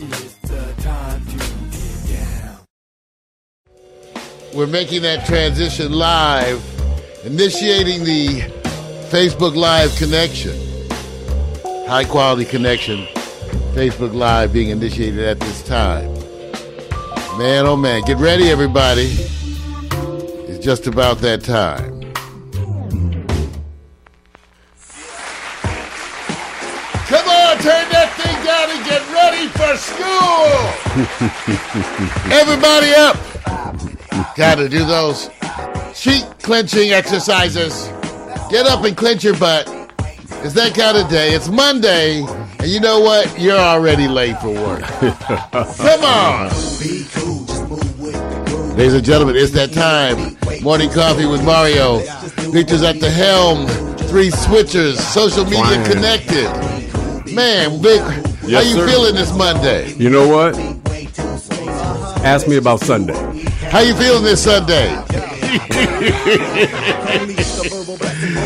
The time to get down. We're making that transition live, initiating the Facebook Live connection. High quality connection. Facebook Live being initiated at this time. Man, oh man, get ready, everybody. It's just about that time. School. Everybody up. Got to do those cheek clenching exercises. Get up and clench your butt. It's that kind of day. It's Monday, and you know what? You're already late for work. Come on. Ladies and gentlemen, it's that time. Morning coffee with Mario. Victor's at the helm. Three switchers, social media connected. Man, Vic, Yes, how you sir. feeling this Monday? You know what? Ask me about Sunday. How you feeling this Sunday?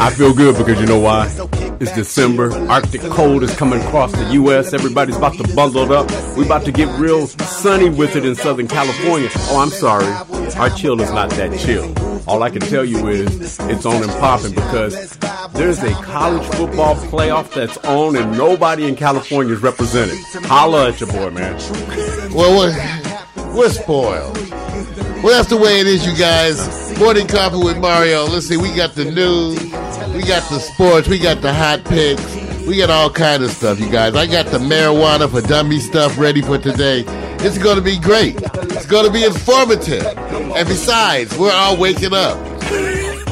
I feel good because you know why? It's December. Arctic cold is coming across the U.S. Everybody's about to bundle up. We're about to get real sunny with it in Southern California. Oh, I'm sorry. Our chill is not that chill. All I can tell you is it's on and popping because there's a college football playoff that's on and nobody in California is represented. Holla at your boy, man. Well, we're, we're spoiled. Well, that's the way it is, you guys. Morning coffee with Mario. Let's see, we got the news, we got the sports, we got the hot picks, we got all kind of stuff, you guys. I got the marijuana for dummy stuff ready for today. It's going to be great. It's going to be informative. And besides, we're all waking up.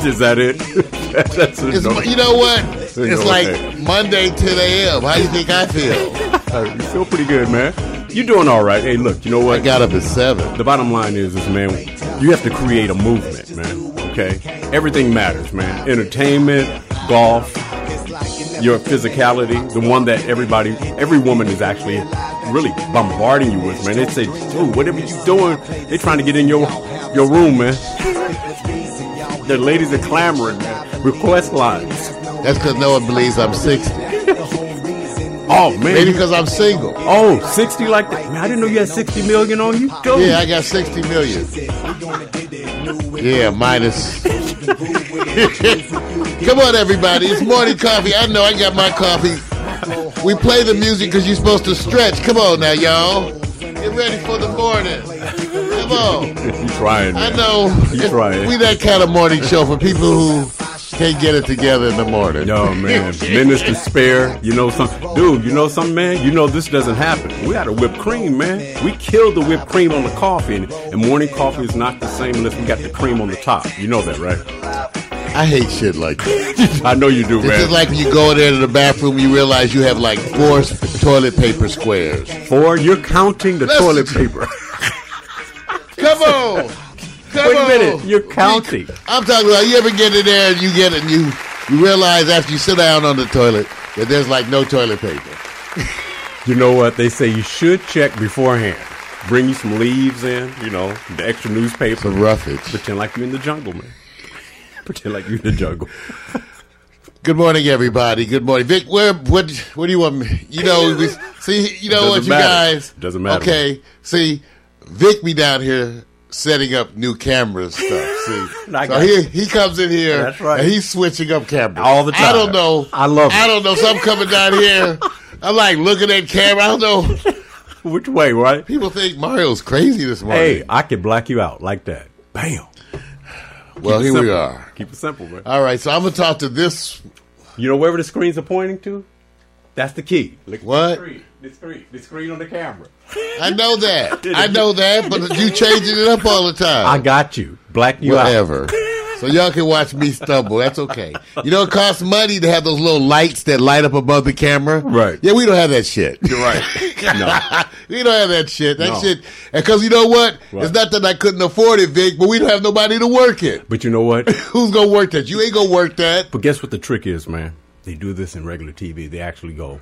Is that it? that's It's, you know what? It's like Monday 10 a.m. How do you think I feel? Uh, you feel pretty good, man. You're doing all right. Hey, look, you know what? I got up at 7. The bottom line is, is man, you have to create a movement, man. Okay, everything matters, man. Entertainment, golf, your physicality, the one that everybody, every woman is actually really bombarding you with, man. They say, dude, whatever you're doing, they're trying to get in your your room, man. the ladies are clamoring, man. Request lines. That's because no one believes I'm 60. Oh man, Maybe because I'm single. oh 60 like that. Man, I didn't know you had 60 million on you. Dude. Yeah, I got 60 million. Yeah, minus. Come on, everybody. It's morning coffee. I know I got my coffee. We play the music because you're supposed to stretch. Come on now, y'all. Get ready for the morning. Come on. you trying, I know. You're trying. We that kind of morning show for people who can't get it together in the morning. No man, minutes to spare. You know some, dude. You know something, man. You know this doesn't happen. We had a whipped cream, man. We killed the whipped cream on the coffee, and, and morning coffee is not the same unless we got the cream on the top. You know that, right? I hate shit like that. I know you do, It's man. just like when you go in there to the bathroom, you realize you have like four toilet paper squares. Four, you're counting the toilet paper. Come on. Come Wait a on. you're counting. I'm talking about you ever get in there and you get it and you, you realize after you sit down on the toilet that there's like no toilet paper. You know what? They say you should check beforehand. Bring you some leaves in, you know, the extra newspaper. Some roughage. Pretend like you're in the jungle, man. Pretend like you're in the jungle. Good morning, everybody. Good morning, Vic. Where what what do you want me? You know, we, see, you know what, you matter. guys. Doesn't matter. Okay, see, Vic be down here setting up new cameras stuff. See, so he he comes in here That's right. and he's switching up cameras All the time. I don't know. I love it. I don't know. So I'm coming down here. I'm like looking at camera. I don't know. Which way, right? People think Mario's crazy this morning. Hey, I can black you out like that. Bam. well, here we are. Keep it simple, man. All right, so I'm gonna talk to this. You know wherever the screens are pointing to? That's the key. Look at What? The screen. The screen. The screen on the camera. I know that. I know that, but you changing it up all the time. I got you. Black you out. Whatever. So y'all can watch me stumble. That's okay. You know, it costs money to have those little lights that light up above the camera. Right. Yeah, we don't have that shit. You're right. no. we don't have that shit. That No. shit. Because you know what? What? It's not that I couldn't afford it, Vic, but we don't have nobody to work it. But you know what? Who's gonna work that? You ain't gonna work that. But guess what the trick is, man? They do this in regular TV. They actually go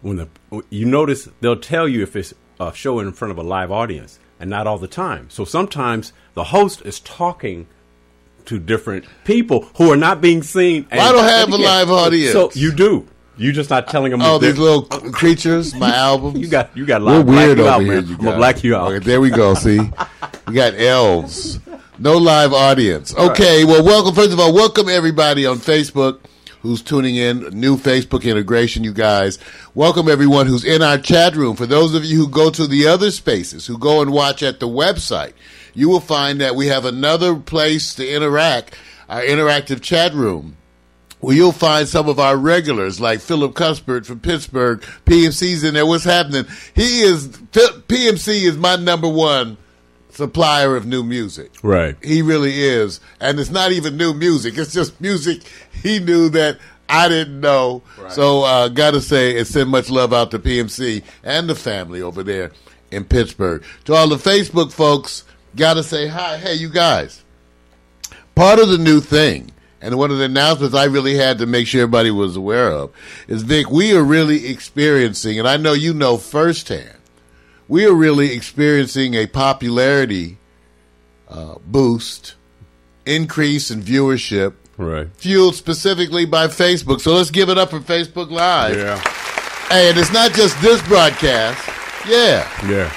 when the you notice they'll tell you if it's a show in front of a live audience, and not all the time. So sometimes the host is talking to different people who are not being seen. and- I don't have a live audience. So you do. You're just not telling them. Oh, these little creatures, my album. You got you got a We're lot. of black weird over out, here. man. you I'm gonna black you out. Okay, there we go. See, we got elves. No live audience. Okay, well, welcome. First of all, welcome everybody on Facebook who's tuning in. New Facebook integration, you guys. Welcome everyone who's in our chat room. For those of you who go to the other spaces, who go and watch at the website, you will find that we have another place to interact. Our interactive chat room where you'll find some of our regulars like Philip Cuthbert from Pittsburgh. PMC's in there. What's happening? He is PMC is my number one supplier of new music. Right. He really is, and it's not even new music. It's just music he knew that I didn't know. So uh, gotta say, and send much love out to PMC and the family over there in Pittsburgh. To all the Facebook folks, gotta say hi. Hey, you guys part of the new thing, and one of the announcements I really had to make sure everybody was aware of, is Vic, we are really experiencing, and I know you know firsthand, we are really experiencing a popularity uh, boost, increase in viewership, Right. fueled specifically by Facebook. So let's give it up for Facebook Live. Yeah. Hey, and it's not just this broadcast. Yeah. Yeah.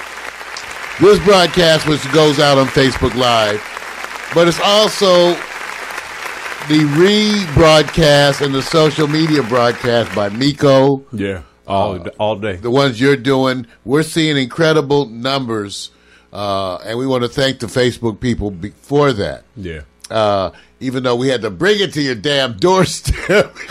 This broadcast, which goes out on Facebook Live, but it's also the rebroadcast and the social media broadcast by Miko, Yeah. All all day. the ones you're doing. We're seeing incredible numbers, uh, and we want to thank the Facebook people be- for that. Yeah. Uh, even though we had to bring it to your damn doorstep.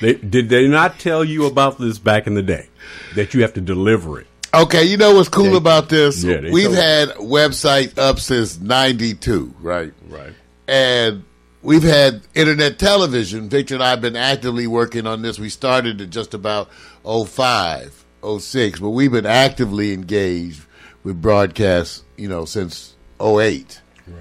They, did they not tell you about this back in the day? That you have to deliver it. okay, you know what's cool about this? Yeah, We've had website up since '92, right? Right. and we've had internet television. Victor and I have been actively working on this. We started it just about 05, 06, but we've been actively engaged with broadcasts, you know, since 08. Right.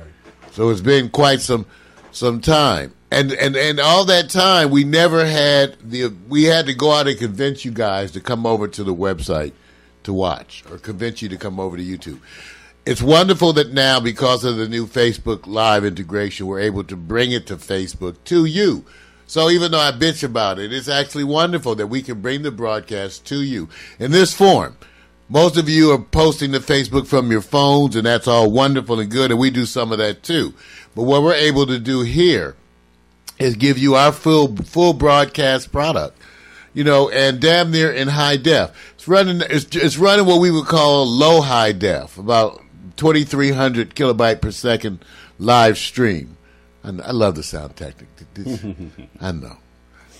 So it's been quite some some time. And and and all that time we never had the we had to go out and convince you guys to come over to the website to watch or convince you to come over to YouTube. It's wonderful that now because of the new Facebook live integration we're able to bring it to Facebook to you. So even though I bitch about it, it's actually wonderful that we can bring the broadcast to you in this form. Most of you are posting to Facebook from your phones, and that's all wonderful and good, and we do some of that too. But what we're able to do here is give you our full full broadcast product, you know, and damn near in high def. It's running. It's, it's running what we would call low high def, about twenty three hundred kilobyte per second live stream. I, I love the sound. This- I know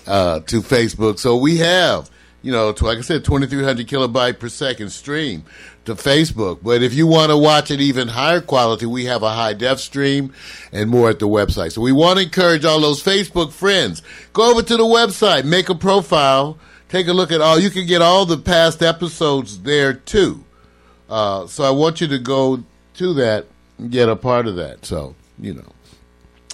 uh, to Facebook. So we have, you know, like I said, 2,300 kilobyte per second stream to Facebook. But if you want to watch it even higher quality, we have a high def stream and more at the website. So we want to encourage all those Facebook friends, go over to the website, make a profile, take a look at all. You can get all the past episodes there too. Uh, so I want you to go to that and get a part of that. So, you know.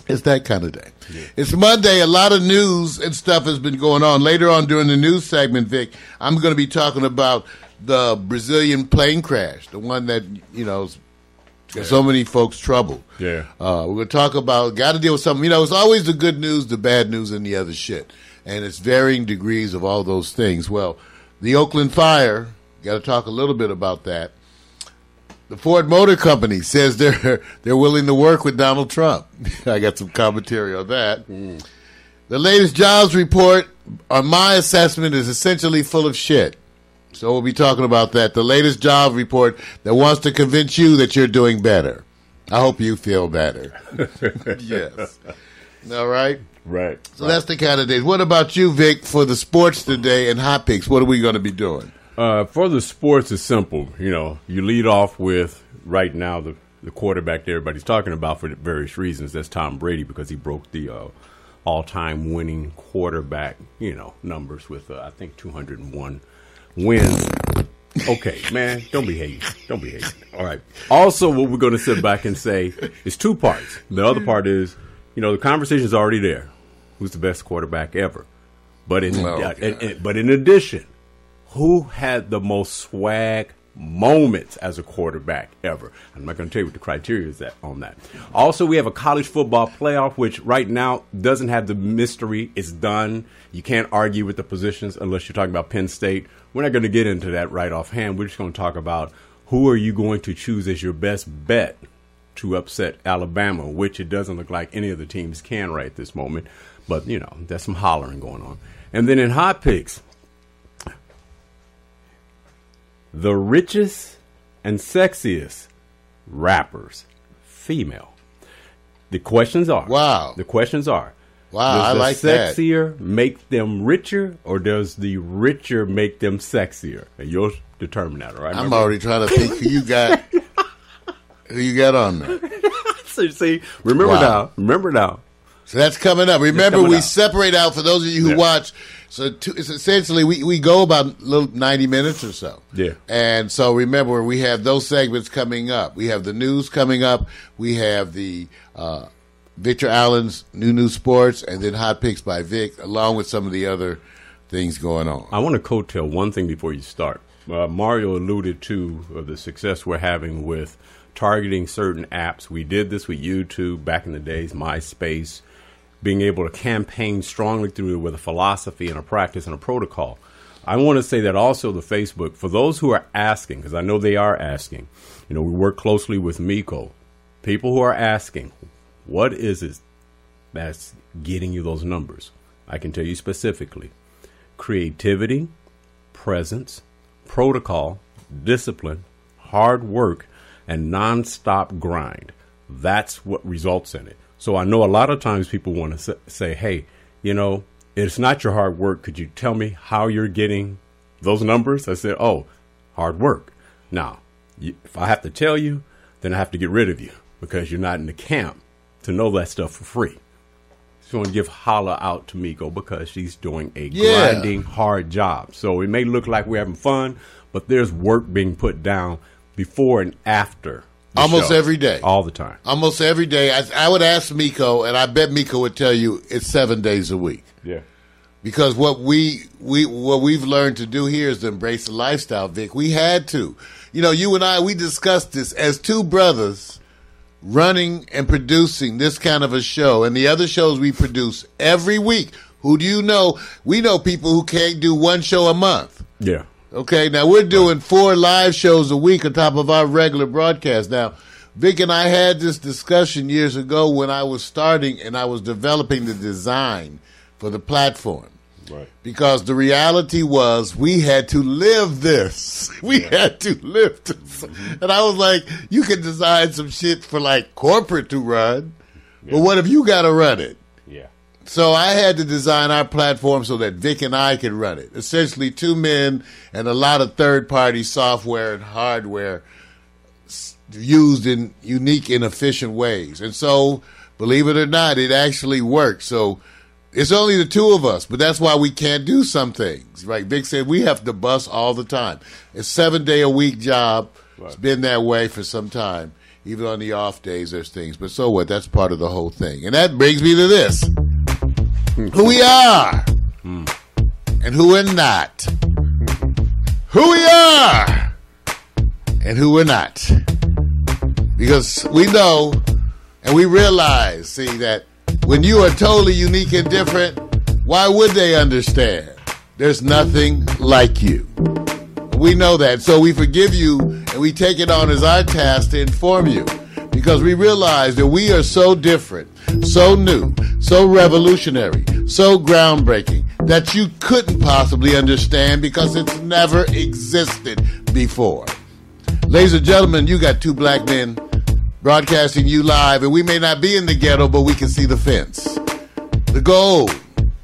It's that kind of day. It's Monday. A lot of news and stuff has been going on. Later on during the news segment, Vic, I'm going to be talking about the Brazilian plane crash, the one that you know got so many folks troubled. Yeah. Uh, we're going to talk about got to deal with something. You know, it's always the good news, the bad news, and the other shit, and it's varying degrees of all those things. Well, the Oakland fire. Got to talk a little bit about that. The Ford Motor Company says they're they're willing to work with Donald Trump. I got some commentary on that. The latest jobs report, on my assessment, is essentially full of shit. So we'll be talking about that. The latest job report that wants to convince you that you're doing better. I hope you feel better. yes. All right. Right. So that's the kind of days. What about you, Vic, for the sports today and hot picks? What are we going to be doing? Uh, for the sports, it's simple. You know, you lead off with right now the the quarterback that everybody's talking about for various reasons. That's Tom Brady because he broke the uh, all time winning quarterback, you know, numbers with uh, I think 201 wins. Okay, man, don't be hating. Don't be hating. All right. Also, what we're going to sit back and say is two parts. The other part is, you know, the conversation's already there. Who's the best quarterback ever? But in Oh, uh, God. and- and- but in addition, who had the most swag moments as a quarterback ever. I'm not going to tell you what the criteria is that on that. Also, we have a college football playoff, which right now doesn't have the mystery. It's done. You can't argue with the positions unless you're talking about Penn State. We're not going to get into that right offhand. We're just going to talk about who are you going to choose as your best bet to upset Alabama, which it doesn't look like any of the teams can right this moment. But, you know, there's some hollering going on. And then in hot picks, the richest and sexiest rappers, female. The questions are Wow. The questions are Wow, does I the like that. sexier make them richer, or does the richer make them sexier? And you'll determine that, all right? I'm Remember- already trying to think who you got. who you got on there? So, see, remember Wow. now. Remember now. So that's coming up. Remember, coming we up. separate out for those of you who Yeah. watch. So two, it's essentially, we, we go about little ninety minutes or so. Yeah. And so remember, we have those segments coming up. We have the news coming up. We have the uh, Victor Allen's new news sports, and then hot picks by Vic, along with some of the other things going on. I want to coattail one thing before you start. Uh, Mario alluded to uh, the success we're having with targeting certain apps. We did this with YouTube back in the days, MySpace, being able to campaign strongly through it with a philosophy and a practice and a protocol. I want to say that also the Facebook, for those who are asking, because I know they are asking, you know, we work closely with Miko. People who are asking, what is it that's getting you those numbers? I can tell you specifically creativity, presence, protocol, discipline, hard work, and nonstop grind. That's what results in it. So I know a lot of times people want to say, hey, you know, it's not your hard work. Could you tell me how you're getting those numbers? I said, oh, hard work. Now, if I have to tell you, then I have to get rid of you because you're not in the camp to know that stuff for free. She's going to give holla out to Miko because she's doing a Yeah. grinding, hard job. So it may look like we're having fun, but there's work being put down before and after. Almost show. every day. All the time. Almost every day, I, I would ask Miko, and I bet Miko would tell you it's seven days a week. Yeah. because what we we what we've learned to do here is to embrace the lifestyle, Vic. We had to, you know, you and I we discussed this as two brothers running and producing this kind of a show, and the other shows we produce every week. Who do you know? We know people who can't do one show a month. Yeah. Okay, now we're doing four live shows a week on top of our regular broadcast. Now, Vic and I had this discussion years ago when I was starting and I was developing the design for the platform. Right. Because the reality was we had to live this. We had to live this. Mm-hmm. And I was like, you can design some shit for like corporate to run, but what if you got to run it? So I had to design our platform so that Vic and I could run it. Essentially, two men and a lot of third party software and hardware used in unique and efficient ways. And so, believe it or not, it actually worked. So it's only the two of us, but that's why we can't do some things. Right? Vic said we have to bus all the time. It's a seven day a week job. It's been that way for some time. Even on the off days, there's things. But so what? That's part of the whole thing. And that brings me to this who we are and who we're not. Who we are and who we're not. Because we know and we realize, see, that when you are totally unique and different, why would they understand? There's nothing like you. We know that. So we forgive you and we take it on as our task to inform you because we realize that we are so different, so new, so revolutionary, so groundbreaking that you couldn't possibly understand because it's never existed before. Ladies and gentlemen, you got two black men broadcasting you live, and we may not be in the ghetto, but we can see the fence. The goal,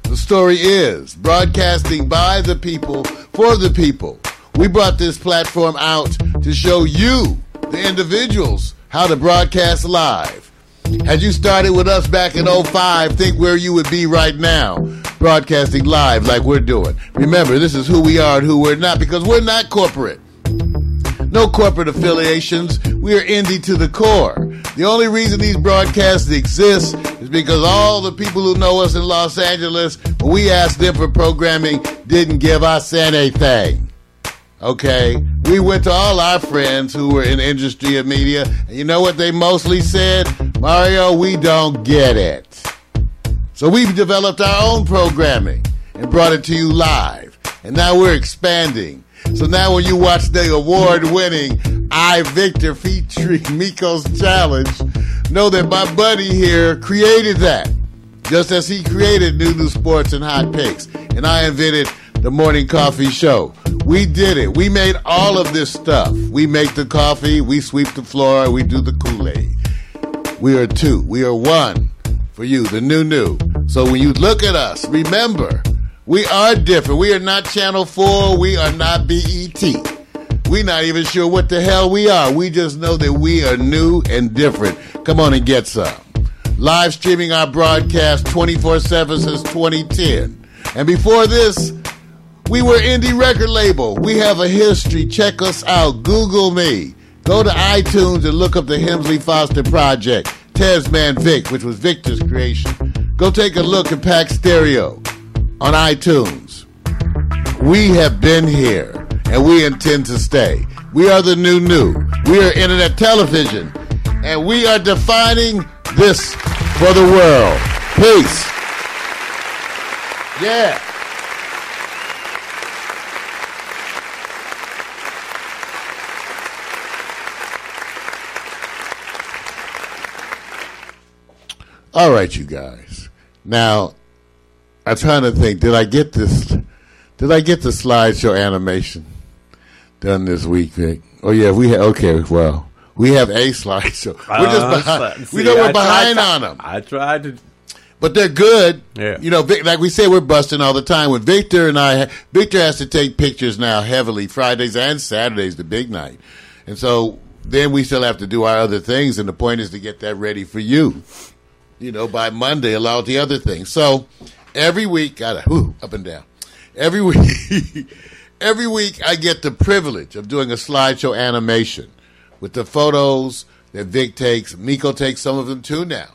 the story is broadcasting by the people for the people. We brought this platform out to show you, the individuals, how to broadcast live. Had you started with us back in 05, think where you would be right now, broadcasting live like we're doing. Remember, this is who we are and who we're not because we're not corporate. No corporate affiliations. We are indie to the core. The only reason these broadcasts exist is because all the people who know us in Los Angeles, when we asked them for programming, didn't give us anything. Okay, we went to all our friends who were in industry and media, and you know what they mostly said? Mario, we don't get it. So we've developed our own programming and brought it to you live. And now we're expanding. So now when you watch the award winning I Victor featuring Miko's Challenge, know that my buddy here created that. Just as he created New New Sports and Hot Picks. And I invented the Morning Coffee Show. We did it. We made all of this stuff. We make the coffee, we sweep the floor, we do the Kool Aid. We are two. We are one for you, the new new. So when you look at us, remember, we are different. We are not Channel 4. We are not BET. We're not even sure what the hell we are. We just know that we are new and different. Come on and get some. Live streaming our broadcast 24 7 since 2010. And before this, we were indie record label. We have a history. Check us out. Google me. Go to iTunes and look up the Hemsley Foster Project. Tesman Vic, which was Victor's creation. Go take a look at Pack Stereo on iTunes. We have been here and we intend to stay. We are the new new. We are internet television and we are defining this for the world. Peace. Yeah. All right, you guys. Now, I'm trying to think. Did I get this? Did I get the slideshow animation done this week, Vic? Oh yeah, we have. Okay, well, we have a slideshow. We're just Uh, behind. see, we know we're I behind on them, I tried to. but they're good. Yeah. You know, Vic, like we say, we're busting all the time. When Victor and I, Victor has to take pictures now heavily Fridays and Saturdays, the big night, and so then we still have to do our other things. And the point is to get that ready for you you know, by Monday, allow the other things. So every week, got to up and down. Every week, every week, I get the privilege of doing a slideshow animation with the photos that Vic takes. Miko takes some of them too now.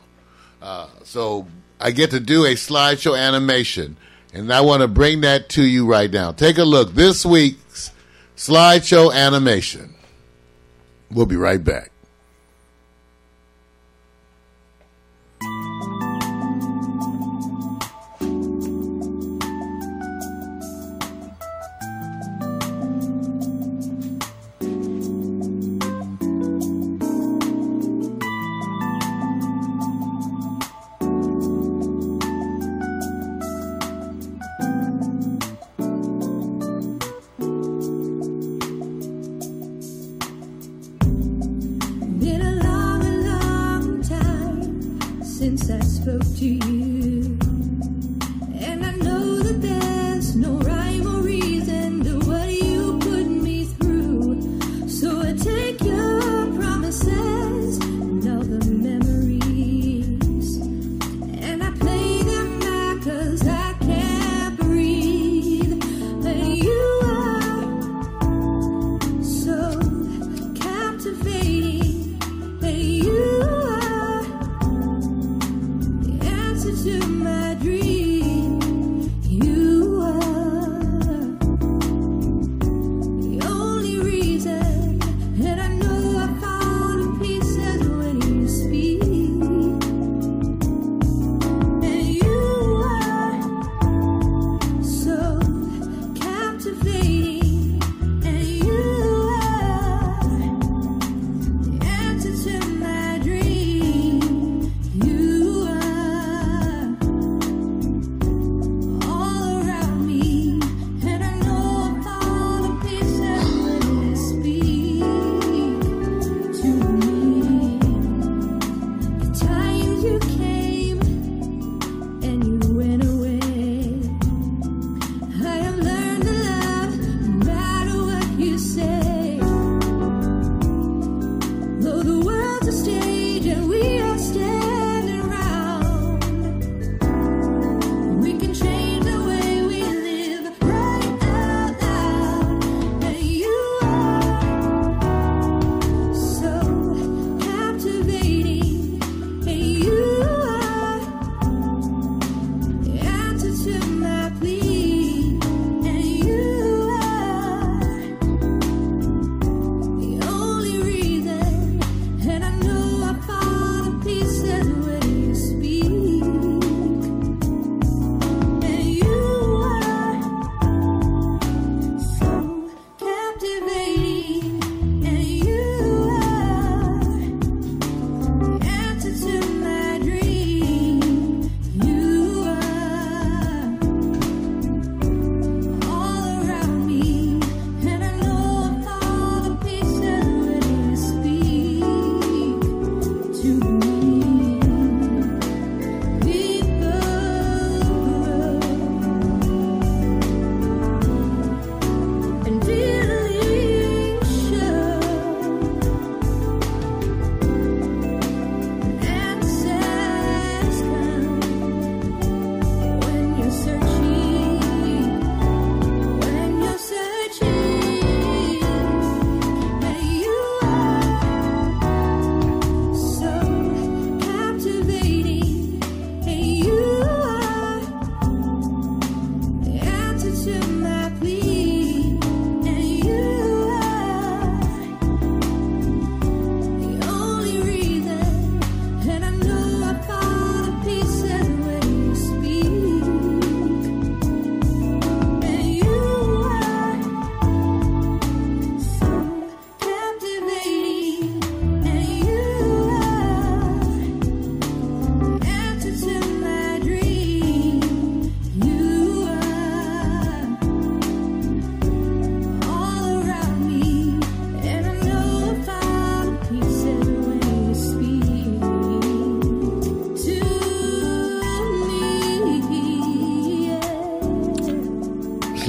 Uh, so I get to do a slideshow animation, and I want to bring that to you right now. Take a look. This week's slideshow animation. We'll be right back.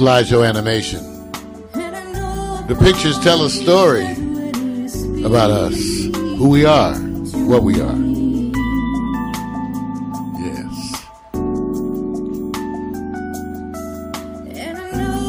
Slideshow animation. The pictures tell a story about us, who we are, what we are. Yes. And I know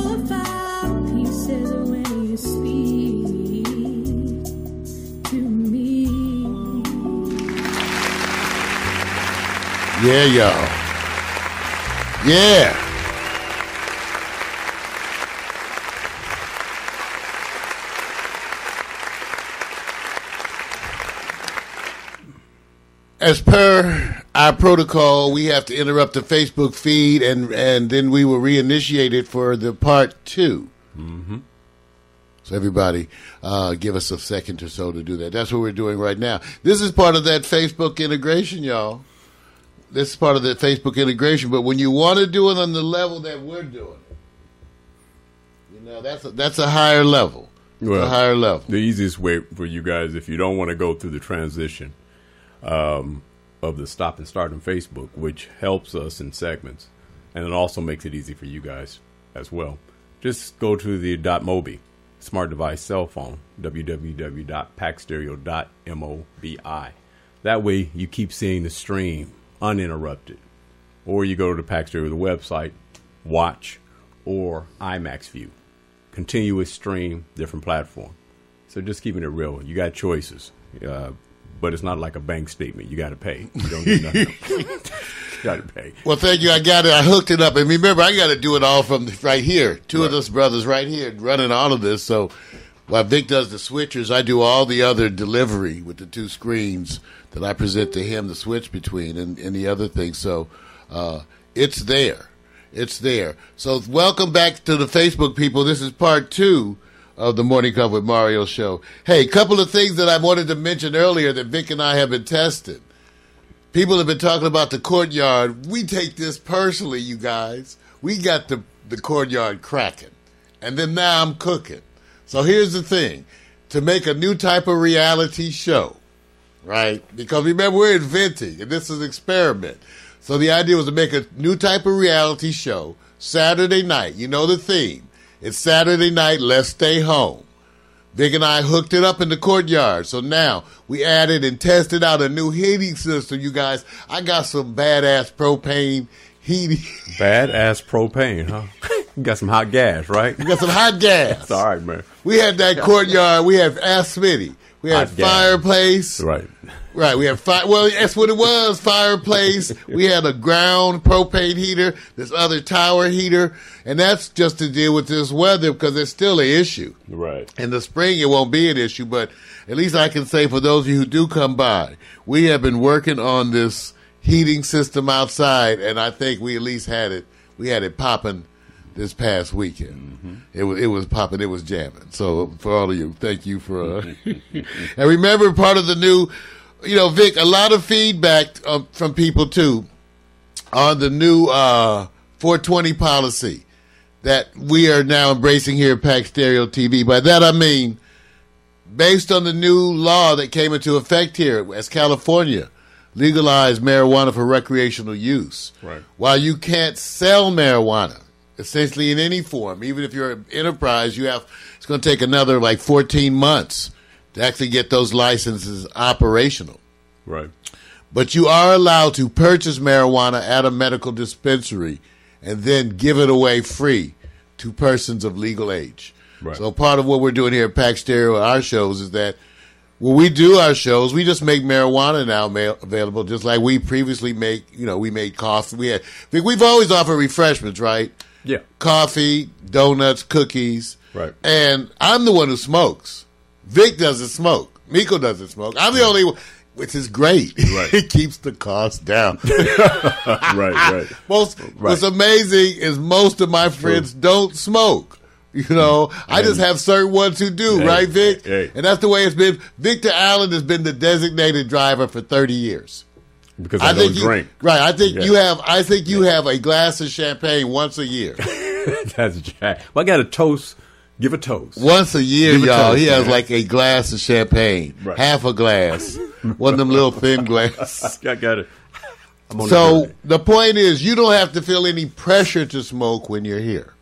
As per our protocol, we have to interrupt the Facebook feed, and and then we will reinitiate it for the part 2 Mm-hmm. So everybody, uh, give us a second or so to do that. That's what we're doing right now. This is part of that Facebook integration, y'all. This is part of the Facebook integration. But when you want to do it on the level that we're doing it, you know that's a, that's a higher level. It's a higher level. The easiest way for you guys, if you don't want to go through the transition um, of the stop and start on Facebook, which helps us in segments, and it also makes it easy for you guys as well. Just go to the .mobi smart device cell phone www.packstereo.mobi. That way, you keep seeing the stream uninterrupted, or you go to the Pack Stereo the website, watch, or IMAX view continuous stream, different platform. So just keeping it real. You got choices, uh, but it's not like a bank statement. You got to pay. You don't get nothing. you got to pay. Well, thank you. I got it. I hooked it up, and remember, I got to do it all from right here. Two of us brothers right here running all of this. So while Vic does the switchers, I do all the other delivery with the two screens that I present to him the switch between and, and the other things. So uh, it's there. It's there. So welcome back to the Facebook people. This is part two of the Morning Cup with Mario show. Hey, couple of things that I wanted to mention earlier that Vic and I have been testing. People have been talking about the courtyard. We take this personally, you guys. We got the, the courtyard cracking. And then now I'm cooking. So here's the thing to make a new type of reality show, right? Because remember, we're inventing, and this is an experiment. So the idea was to make a new type of reality show Saturday night. You know the theme. It's Saturday night, let's stay home. Vic and I hooked it up in the courtyard. So now we added and tested out a new heating system, you guys. I got some badass propane heating. Badass propane, huh? you got some hot gas, right? we got some hot gas. It's all right, man. We had that courtyard. We had Ask Smitty. We had Hot gas. fireplace. Right. Right. We have fire. Well, that's what it was. Fireplace. we had a ground propane heater. This other tower heater, and that's just to deal with this weather because it's still an issue. Right. In the spring, it won't be an issue, but at least I can say for those of you who do come by, we have been working on this heating system outside, and I think we at least had it. We had it popping this past weekend. It was it was popping. It was jamming. So for all of you, thank you for. Uh, and remember, part of the new, you know, Vic, a lot of feedback uh, from people too on the new uh, 420 policy that we are now embracing here at Pack Stereo TV. By that I mean, based on the new law that came into effect here as California legalized marijuana for recreational use. Right. While you can't sell marijuana, essentially in any form, even if you're an enterprise, you have It's going to take another like 14 months to actually get those licenses operational. Right. But you are allowed to purchase marijuana at a medical dispensary and then give it away free to persons of legal age. Right. So part of what we're doing here at Pack Stereo, our shows, is that when we do our shows, we just make marijuana now ma- available, just like we previously make. You know, we made coffee. We had we've always offered refreshments, right? Yeah. Coffee, donuts, cookies. Right. And I'm the one who smokes. Vic doesn't smoke. Miko doesn't smoke. I'm the only one, which is great. Right. it keeps the cost down. right. Right. most what's amazing is most of my friends don't smoke. You know, I just have certain ones who do, Hey, right, Vic? hey. And that's the way it's been. Victor Allen has been the designated driver for 30 years. Because I, don't you, drink. right. I think Yeah. you have. I think you have a glass of champagne once a year. That's jack. Well, I got a toast. Give a toast. Once a year, a y'all. toast, he has like a glass of champagne, Right. half a glass, one of them little thin glasses. I got it. I'm on the So the point is, you don't have to feel any pressure to smoke when you're here.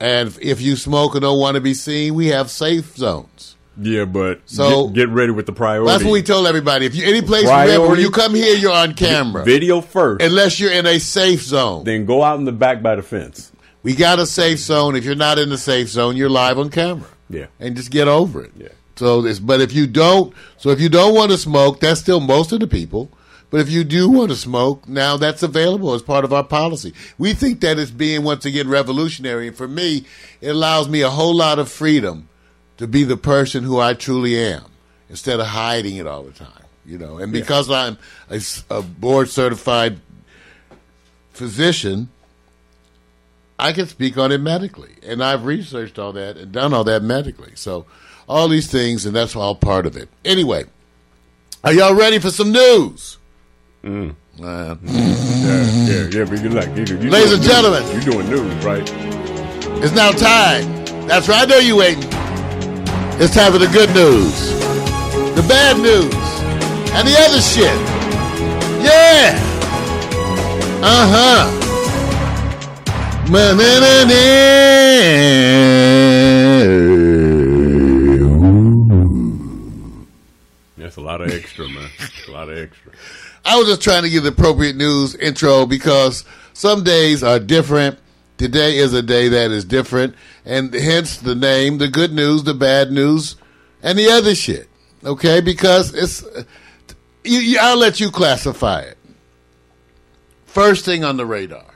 And if you smoke and don't want to be seen, we have safe zones. yeah, but So- get, get ready with the priority. That's what we told everybody. If you any place, remember, when you come here, you're on camera, Video first, unless you're in a safe zone. then go out in the back by the fence. We got a safe zone. If you're not in the safe zone, you're live on camera. Yeah. and just get over it. Yeah. So this, but if you don't, so if you don't want to smoke, that's still most of the people. But if you do want to smoke, now that's available as part of our policy. We think that it's being once again revolutionary, and for me, it allows me a whole lot of freedom to be the person who I truly am instead of hiding it all the time. You know, and because I'm a board certified physician, I can speak on it medically, and I've researched all that and done all that medically. So, all these things, and that's all part of it. Anyway, are y'all ready for some news? Uh, Yeah, yeah, yeah. But you like, you, you Ladies and news. gentlemen. you're doing news, right? it's now time. That's right. I know you waiting. It's time for the good news, the bad news, and the other shit. Yeah. Uh huh. That's a lot of extra, man. a lot of extra. I was just trying to give the appropriate news intro because some days are different. Today is a day that is different, and hence the name, the good news, the bad news, and the other shit. Okay, because it's. You, you, I'll let you classify it. First thing on the radar.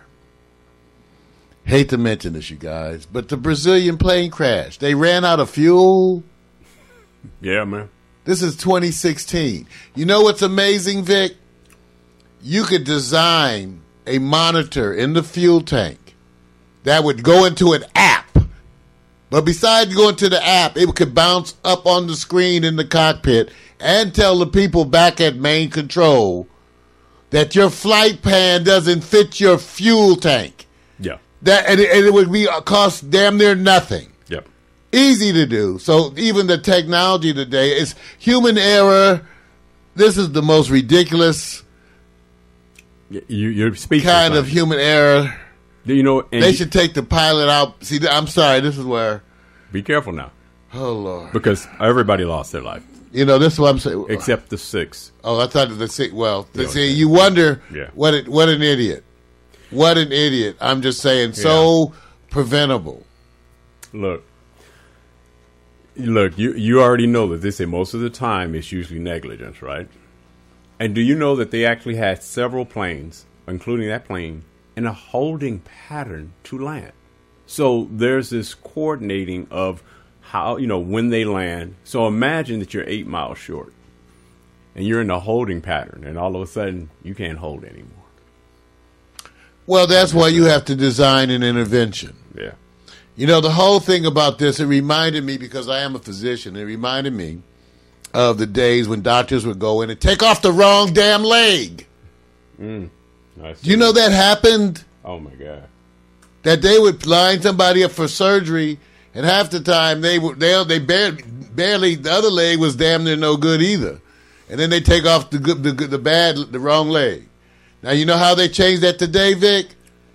Hate to mention this, you guys, but the Brazilian plane crash. They ran out of fuel. Yeah, man. This is 2016. You know what's amazing, Vic? You could design a monitor in the fuel tank that would go into an app. But besides going to the app, it could bounce up on the screen in the cockpit and tell the people back at main control that your flight plan doesn't fit your fuel tank. That and it, and it would be uh, cost damn near nothing Yep. easy to do. So even the technology today is human error. This is the most ridiculous You, you're speaking kind of human error. You know, and They should take the pilot out. See, I'm sorry. This is where. be careful now Oh Lord. because everybody lost their life You know this is what I'm saying. except the six. oh, I thought the sick. Well, Yeah, see, you wonder Yeah. what it, what an idiot. What an idiot. I'm just saying, so preventable. Look, look, you you already know that they say most of the time it's usually negligence, right? And do you know that they actually had several planes, including that plane, in a holding pattern to land? So there's this coordinating of how you know when they land. So imagine that you're eight miles short, and you're in a holding pattern, and all of a sudden you can't hold anymore. Well, that's why you have to design an intervention. Yeah, You know, the whole thing about this, it reminded me because I am a physician, it reminded me of the days when doctors would go in and take off the wrong damn leg. Mm. I Do you know that happened? Oh my god. That they would line somebody up for surgery, and half the time they would they they barely, barely the other leg was damn near no good either, and then they take off the good the, good- the bad the wrong leg. Now you know how they changed that today, Vic.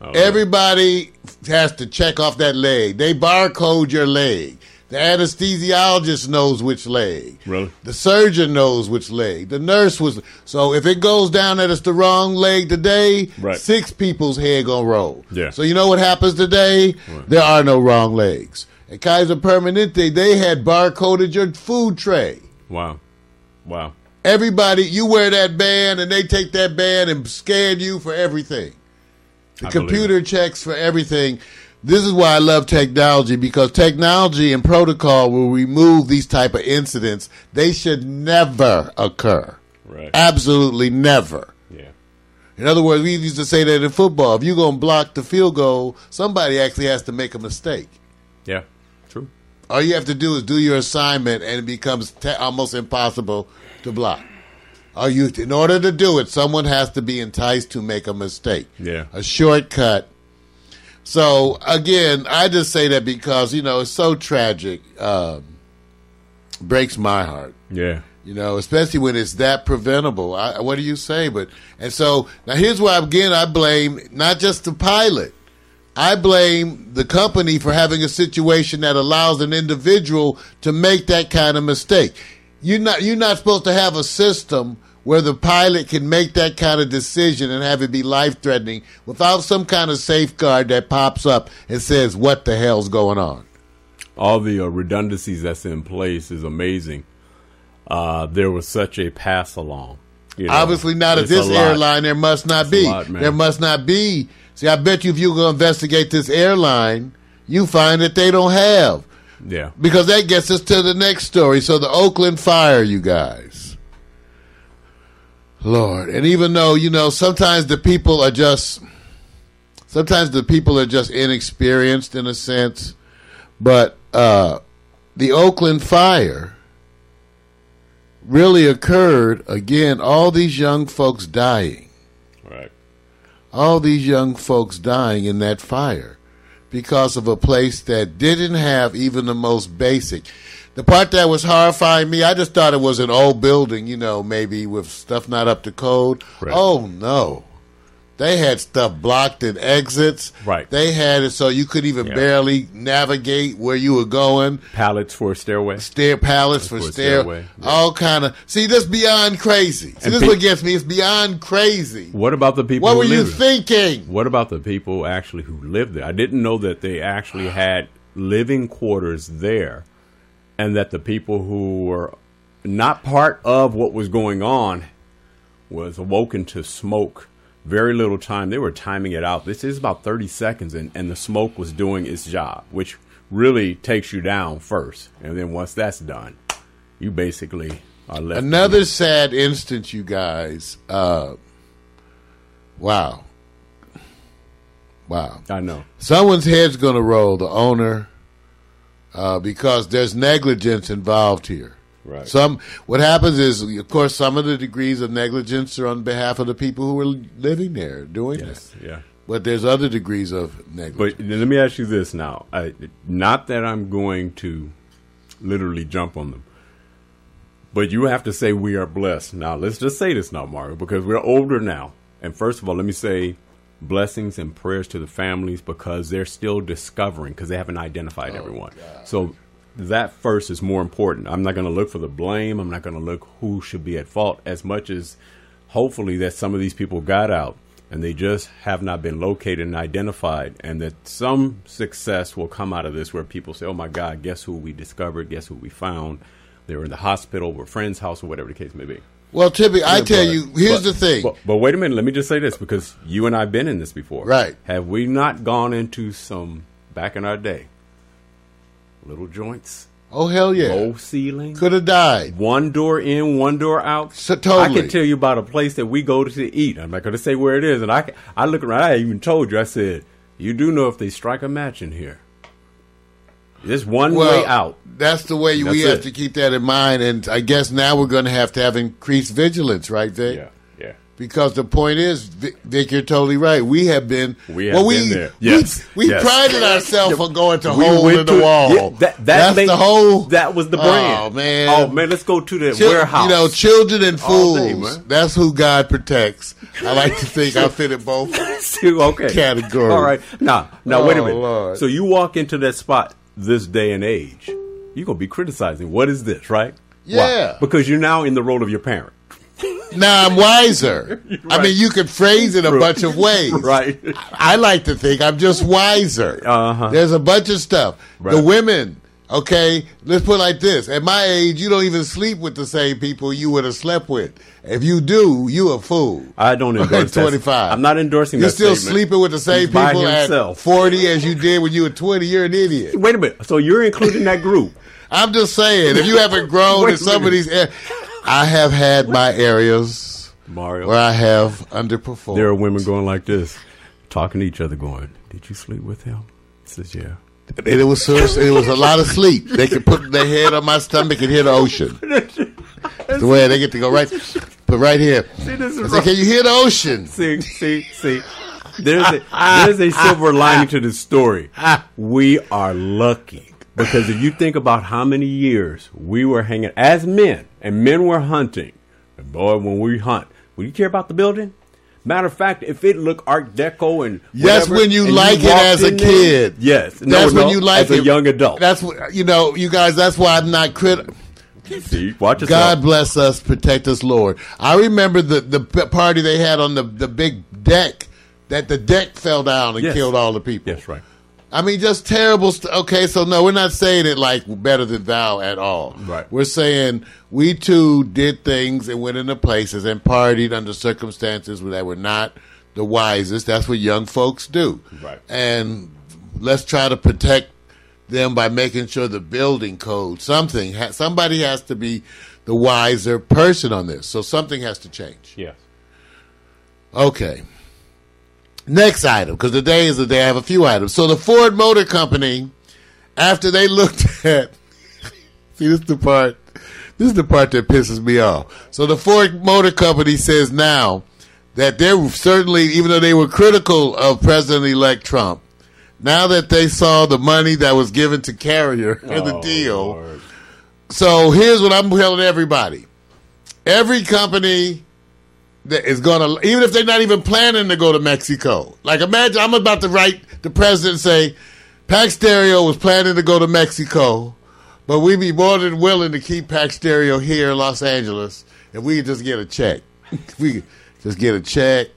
Oh, Everybody has to check off that leg. They barcode your leg. The anesthesiologist knows which leg. Really? The surgeon knows which leg. The nurse was so if it goes down that it's the wrong leg today, Right. six people's head gonna roll. Yeah. So you know what happens today? There are no wrong legs. At Kaiser Permanente, they had barcoded your food tray. Wow. Wow. Everybody, you wear that band, and they take that band and scan you for everything. The I computer checks for everything. This is why I love technology because technology and protocol will remove these type of incidents. They should never occur. Right. Absolutely never. Yeah. In other words, we used to say that in football. If you're going to block the field goal, somebody actually has to make a mistake. Yeah. True. All you have to do is do your assignment, and it becomes te- almost impossible to block. Are you? In order to do it, someone has to be enticed to make a mistake. Yeah. a shortcut. So again, I just say that because you know it's so tragic. Um, breaks my heart. Yeah. You know, especially when it's that preventable. I, what do you say? But and so now here's where again I blame not just the pilot. I blame the company for having a situation that allows an individual to make that kind of mistake. You're not you're not supposed to have a system where the pilot can make that kind of decision and have it be life threatening without some kind of safeguard that pops up and says what the hell's going on. all the uh, redundancies that's in place is amazing. Uh, there was such a pass along. you know. Obviously, not at this airline. There must not It's be. lot, there must not be. See, I bet you if you go investigate this airline, you find that they don't have Yeah, because that gets us to the next story. So the Oakland fire, you guys. Lord, and even though you know sometimes the people are just, sometimes the people are just inexperienced in a sense, but uh, the Oakland fire really occurred again. All these young folks dying right. all these young folks dying in that fire because of a place that didn't have even the most basic. The part that was horrifying me, I just thought it was an old building, you know, maybe with stuff not up to code. Right. Oh no. They had stuff blocked in exits. Right. They had it so you could even Yeah. barely navigate where you were going Pallets for a stairway. stair pallets for For stair, stairway, yeah. all kind of. See, this beyond crazy. See, And this pe- what gets me. It's beyond crazy. What about the people? What were you thinking? What about the people actually who lived there? I didn't know that they actually had living quarters there, and that the people who were not part of what was going on was awoken to smoke. Very little time. They were timing it out. This is about 30 seconds, and, and the smoke was doing its job, which really takes you down first. And then once that's done, you basically are left. Another sad instance, you guys. Uh, wow. Wow. I know. Someone's head's going to roll, the owner, uh, because there's negligence involved here. Right. Some what happens is, of course, some of the degrees of negligence are on behalf of the people who are living there doing Yes. this. Yeah. But there's other degrees of negligence. But let me ask you this now. I, not that I'm going to literally jump on them, but you have to say we are blessed. Now, let's just say this now, Mario, because we're older now. And first of all, let me say blessings and prayers to the families because they're still discovering because they haven't identified oh, everyone. So that first is more important. I'm not going to look for the blame. I'm not going to look who should be at fault as much as hopefully that some of these people got out and they just have not been located and identified and that some success will come out of this where people say, oh my God, guess who we discovered? Guess who we found? They were in the hospital or friend's house or whatever the case may be. well, Tippy, I tell But- you, here's but- the thing. But, but wait a minute. Let me just say this because you and I have been in this before. Right. Have we not gone into some, back in our day, little joints, oh hell yeah, low ceiling, could have died. one door in, one door out? So, totally. I can tell you about a place that we go to eat. I'm not going to say where it is. And I, I look around. I even told you. I said, "You do know if they strike a match in here, there's one well, way out." That's the way we That's have to keep that in mind. And I guess now we're going to have to have increased vigilance, right, Vic? Yeah. Because the point is, Vic, you're totally right. We have been, We have been there. Yes, we, we yes. prided ourselves on going to We hole in the to- wall. yeah, that, that That's made- the whole. That was the brand. Oh, man. Oh man, let's go to the Chil- warehouse. You know, children and All day, fools. that's who God protects. I like to think I fit in both. okay. Category. All right. Now, now wait a Oh, minute. Lord. So you walk into that spot this day and age. you're gonna be criticizing. What is this, right? Yeah. Why? Because you're now in the role of your parent. Now I'm wiser. I mean, you could phrase it a bunch of ways. Right. I like to think I'm just wiser. Uh-huh. There's a bunch of stuff. Right. The women, okay, let's put it like this. At my age, you don't even sleep with the same people you would have slept with. If you do, you a fool. I don't endorse that. 25. I'm not endorsing You're still statement. sleeping with the same He's people at himself. 40 as you did when you were 20. You're an idiot. Wait a minute. So you're including that group? I'm just saying, if you haven't grown in some of these, I have had my areas Mario. where I have underperformed. There are women going like this, talking to each other, going, "Did you sleep with him?" Says, "Yeah." And it was so, it was a lot of sleep. They could put their head on my stomach and hear the ocean. That's the way they get to go right, but right here. See, this is said, can you hear the ocean? see, see, see. There's a there's a silver lining to this story. We are lucky because if you think about how many years we were hanging as men and men were hunting, and boy, when we hunt, would you care about the building? Matter of fact, if it looked Art Deco and That's whatever, when you like it as a there- kid. yes, no, That's when you like it as it a young adult. That's what you know, you guys. That's why I'm not critical. See, watch yourself. God bless us, protect us, Lord. I remember the the party they had on the the big deck. That the deck fell down and Yes. killed all the people. Yes, right. I mean, just terrible. St- okay, so no, we're not saying it like better than thou at all. Right. We're saying we too did things and went into places and partied under circumstances that were not the wisest. That's what young folks do. Right. And let's try to protect them by making sure the building code something ha- somebody has to be the wiser person on this. So something has to change. Yes. Okay. Next item, because today is the day I have a few items. So the Ford Motor Company, after they looked at, see, this is the part, this is the part that pisses me off. So the Ford Motor Company says now that they're certainly, even though they were critical of President-elect Trump, now that they saw the money that was given to Carrier in the Oh, deal, Lord. so here's what I'm telling everybody: every company that is going to, even if they're not even planning to go to Mexico, like imagine I'm about to write the president say, Pax Stereo was planning to go to Mexico, but we'd be more than willing to keep Pax Stereo here in Los Angeles if we just get a check. We could just get a check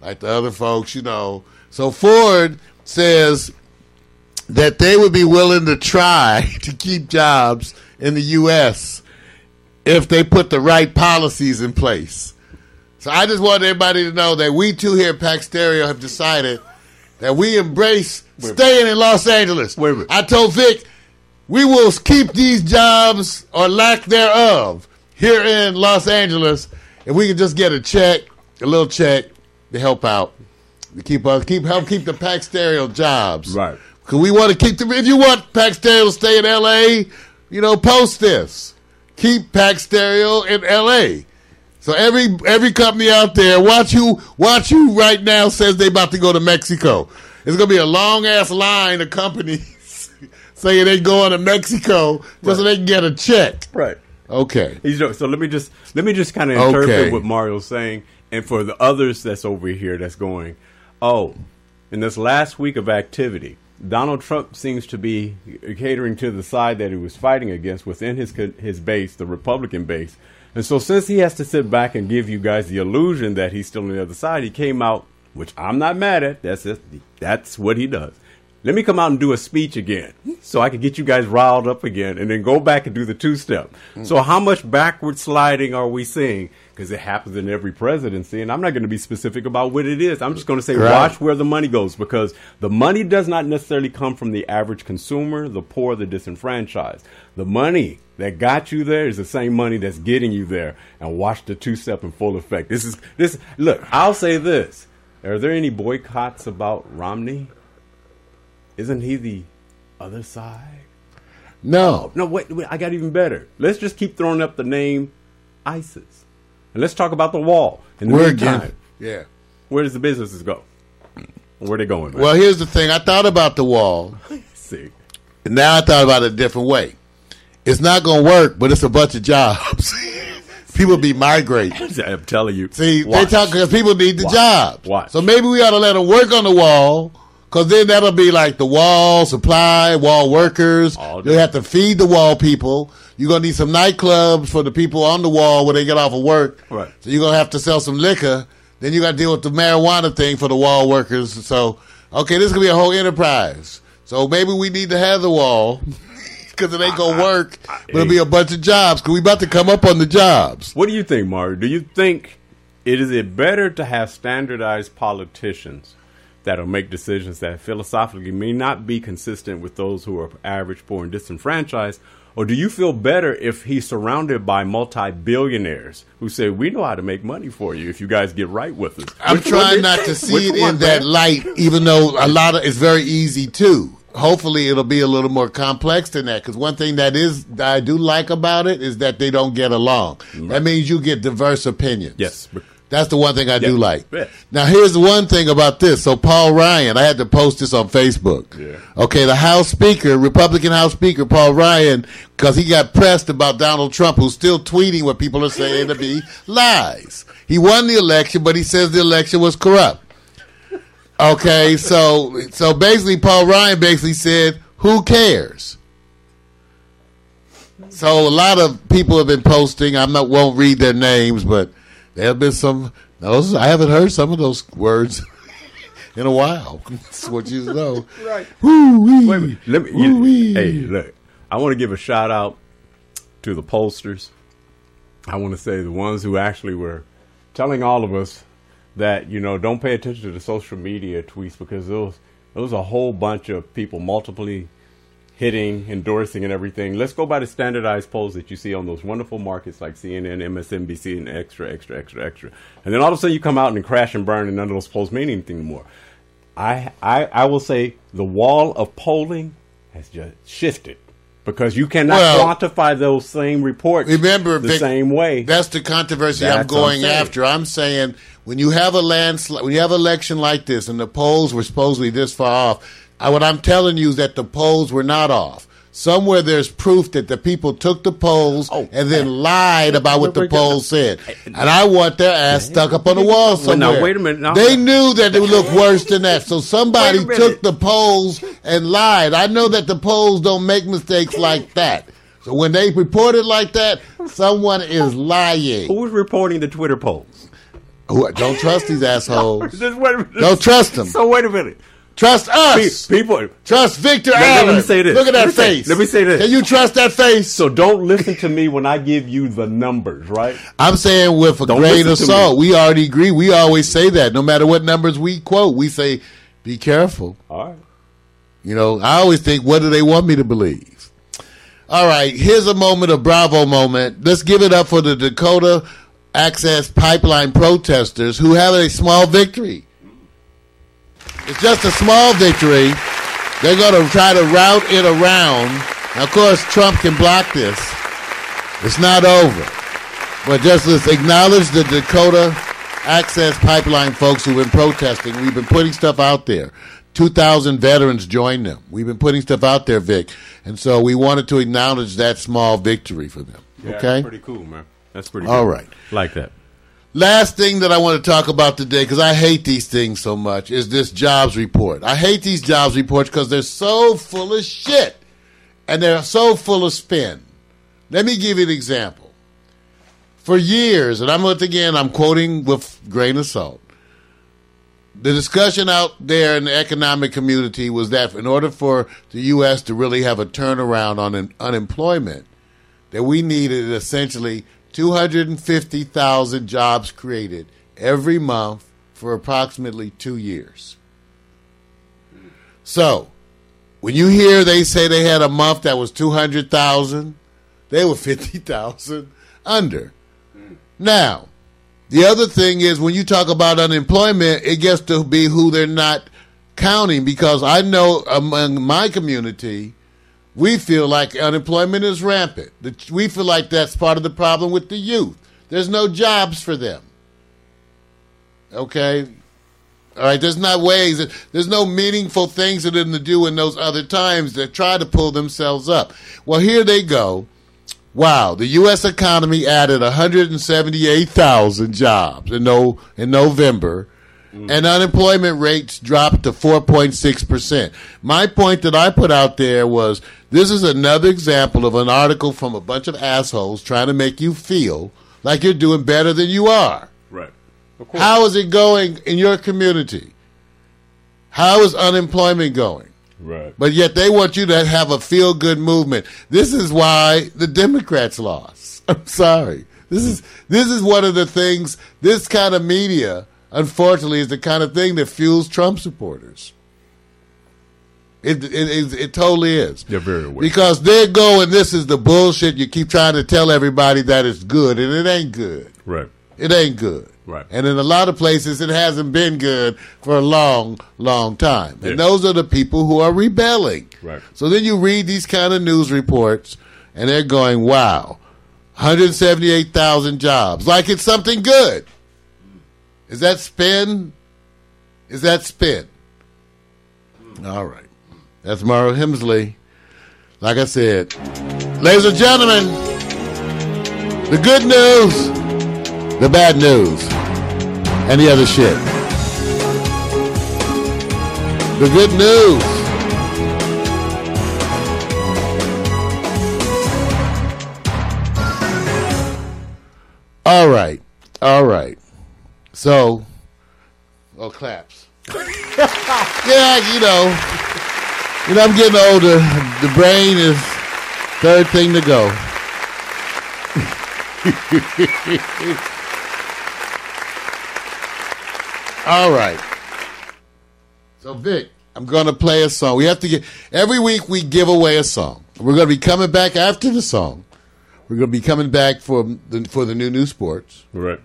like the other folks, you know. So Ford says that they would be willing to try to keep jobs in the U.S. if they put the right policies in place. So I just want everybody to know that we two here at Pax Stereo have decided that we embrace staying in Los Angeles. Wait a minute. I told Vic we will keep these jobs or lack thereof here in Los Angeles if we can just get a check, a little check to help out, to keep us keep help keep the Pax Stereo jobs. Right. Because we want to keep the. If you want Pax Stereo to stay in L.A., you know, post this. Keep Pax Stereo in L.A. So every every company out there, watch you watch who right now says they about to go to Mexico. It's gonna be a long ass line of companies saying they going to Mexico just so they can get a check. Right. Okay. So let me just let me just kind of interpret Okay. what Mario's saying, and for the others that's over here that's going, oh, in this last week of activity, Donald Trump seems to be catering to the side that he was fighting against within his his base, the Republican base, and so since he has to sit back and give you guys the illusion that he's still on the other side, he came out, which I'm not mad at. That's it. That's what he does. Let me come out and do a speech again so I can get you guys riled up again and then go back and do the two step. Hmm. So, how much backward sliding are we seeing? Because it happens in every presidency, and I'm not going to be specific about what it is. I'm just going to say, Right. watch where the money goes because the money does not necessarily come from the average consumer, the poor, the disenfranchised. The money that got you there is the same money that's getting you there. And watch the two step in full effect. This is this. Look, I'll say this: Are there any boycotts about Romney? Isn't he the other side? No. No, wait, wait, I got even better. Let's just keep throwing up the name ISIS. And let's talk about the wall. In the We're meantime. Yeah. where does the businesses go? Where they going? Man? Well, here's the thing. I thought about the wall. see. And now I thought about it a different way. It's not going to work, but it's a bunch of jobs. People be migrating. I'm telling you. See, they talk because people need the Watch. job. Watch. So maybe we ought to let them work on the wall Because then that'll be like the wall supply, wall workers. You have to feed the wall people. You're gonna need some nightclubs for the people on the wall when they get off of work. Right. So you're gonna have to sell some liquor. Then you got to deal with the marijuana thing for the wall workers. So okay, this is gonna be a whole enterprise. So maybe we need to have the wall because it ain't gonna work. But it'll be a bunch of jobs because we about to come up on the jobs. What do you think, Mario? Do you think it is it better to have standardized politicians that'll make decisions that philosophically may not be consistent with those who are average, poor, and disenfranchised? Or do you feel better if he's surrounded by multi-billionaires who say, "We know how to make money for you if you guys get right with us"? I'm Which trying not to see it in that light, even though a lot of it's very easy too. Hopefully, it'll be a little more complex than that. Because one thing that is that I do like about it is that they don't get along. That means you get diverse opinions. Yes. That's the one thing I do like. Yeah. Now, here's the one thing about this. So, Paul Ryan, I had to post this on Facebook. Yeah. Okay, the House Speaker, Republican House Speaker, Paul Ryan, because he got pressed about Donald Trump, who's still tweeting what people are saying to be lies. He won the election, but he says the election was corrupt. Okay, so so basically, Paul Ryan basically said, "Who cares?" So a lot of people have been posting. I'm not won't read their names, but there have been some. Those I haven't heard some of those words in a while. That's what you know. Right. Woo-wee. Wait a minute. Let me. Woo-wee. hey, look. I want to give a shout out to the pollsters. I want to say the ones who actually were telling all of us that you know don't pay attention to the social media tweets because those those a whole bunch of people multiply hitting, endorsing, and everything. Let's go by the standardized polls that you see on those wonderful markets like CNN, MSNBC, and extra, extra, extra, extra. And then all of a sudden you come out and crash and burn, and none of those polls mean anything anymore. I, I, I will say the wall of polling has just shifted because you cannot Well, quantify those same reports Remember, the Vic, same way. That's the controversy I'm That's I'm going after. I'm saying when you have a landslide, when you have an election like this, and the polls were supposedly this far off, I, what I'm telling you is that the polls were not off. Somewhere there's proof that the people took the polls Oh. and then lied about what the polls said, and I want their ass stuck up on the wall Well, now, somewhere. wait a minute, now- they knew that it would look worse than that, so somebody took the polls and lied. I know that the polls don't make mistakes like that. So when they report it like that, someone is lying. Who's reporting the Twitter polls? Who- Don't trust these assholes. Just a minute. Don't trust them. So wait a minute. Trust us. Pe- People. Trust Victor Let- let Allen. me say this. Look at Let that say- face. let me say this. Can you trust that face? So don't listen to me when I give you the numbers, right? I'm saying with a Don't grain of salt. We already agree. We always say that. No matter what numbers we quote, we say, be careful. All right. You know, I always think, what do they want me to believe? All right, here's a moment of bravo moment. Let's give it up for the Dakota Access Pipeline protesters who have a small victory. It's just a small victory. They're going to try to route it around. Now, of course, Trump can block this. It's not over. But just let's acknowledge the Dakota Access Pipeline folks who've been protesting. We've been putting stuff out there. 2,000 veterans joined them. We've been putting stuff out there, Vic. And so we wanted to acknowledge that small victory for them. Yeah, okay? That's pretty cool, man. That's pretty All cool. right. Like that. Last thing that I want to talk about today, because I hate these things so much, is this jobs report. I hate these jobs reports because they're so full of shit and they're so full of spin. Let me give you an example. For years, and I'm once again, I'm quoting with grain of salt. The discussion out there in the economic community was that in order for the U.S. to really have a turnaround on un- unemployment, that we needed essentially 250,000 jobs created every month for approximately two years. So, when you hear they say they had a month that was 200,000, they were 50,000 under. Now, the other thing is when you talk about unemployment, it gets to be who they're not counting because I know among my community, we feel like unemployment is rampant. We feel like that's part of the problem with the youth. There's no jobs for them. Okay? All right, there's not ways, there's no meaningful things for them to do in those other times that try to pull themselves up. Well, here they go. Wow, the U.S. economy added 178,000 jobs in, no, in November, Mm. and unemployment rates dropped to 4.6%. My point that I put out there was this is another example of an article from a bunch of assholes trying to make you feel like you're doing better than you are. Right. Of. How is it going in your community? How is unemployment going? Right. But yet they want you to have a feel good movement. This is why the Democrats lost. I'm sorry. This is this is one of the things. This kind of media, unfortunately, is the kind of thing that fuels Trump supporters. It it, it, it totally is. They're very aware. Because they're going. This is the bullshit. You keep trying to tell everybody that it's good, and it ain't good. Right. It ain't good. Right. And in a lot of places, it hasn't been good for a long, long time. And Yeah. those are the people who are rebelling. Right. So then you read these kind of news reports, and they're going, wow, 178,000 jobs. Like it's something good. Is that spin? Is that spin? All right. That's Mario Hemsley. Like I said, ladies and gentlemen, the good news the bad news, and the other shit. The good news. All right, all right. So, oh, claps. yeah, you know, you know, I'm getting older. The brain is third thing to go. All right. So Vic, I'm going to play a song. We have to get every week we give away a song. We're going to be coming back after the song. We're going to be coming back for the for the new new sports. Right.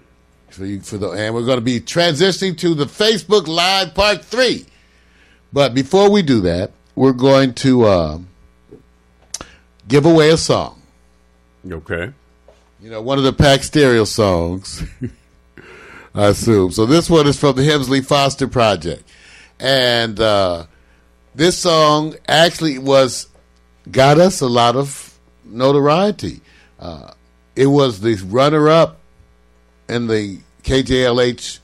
For you, for the and we're going to be transitioning to the Facebook Live Part Three. But before we do that, we're going to uh, give away a song. Okay. You know, one of the Pack Stereo songs, I assume. So this one is from the Hemsley Foster Project. And uh, this song actually was got us a lot of notoriety. Uh, it was the runner-up in the KJLH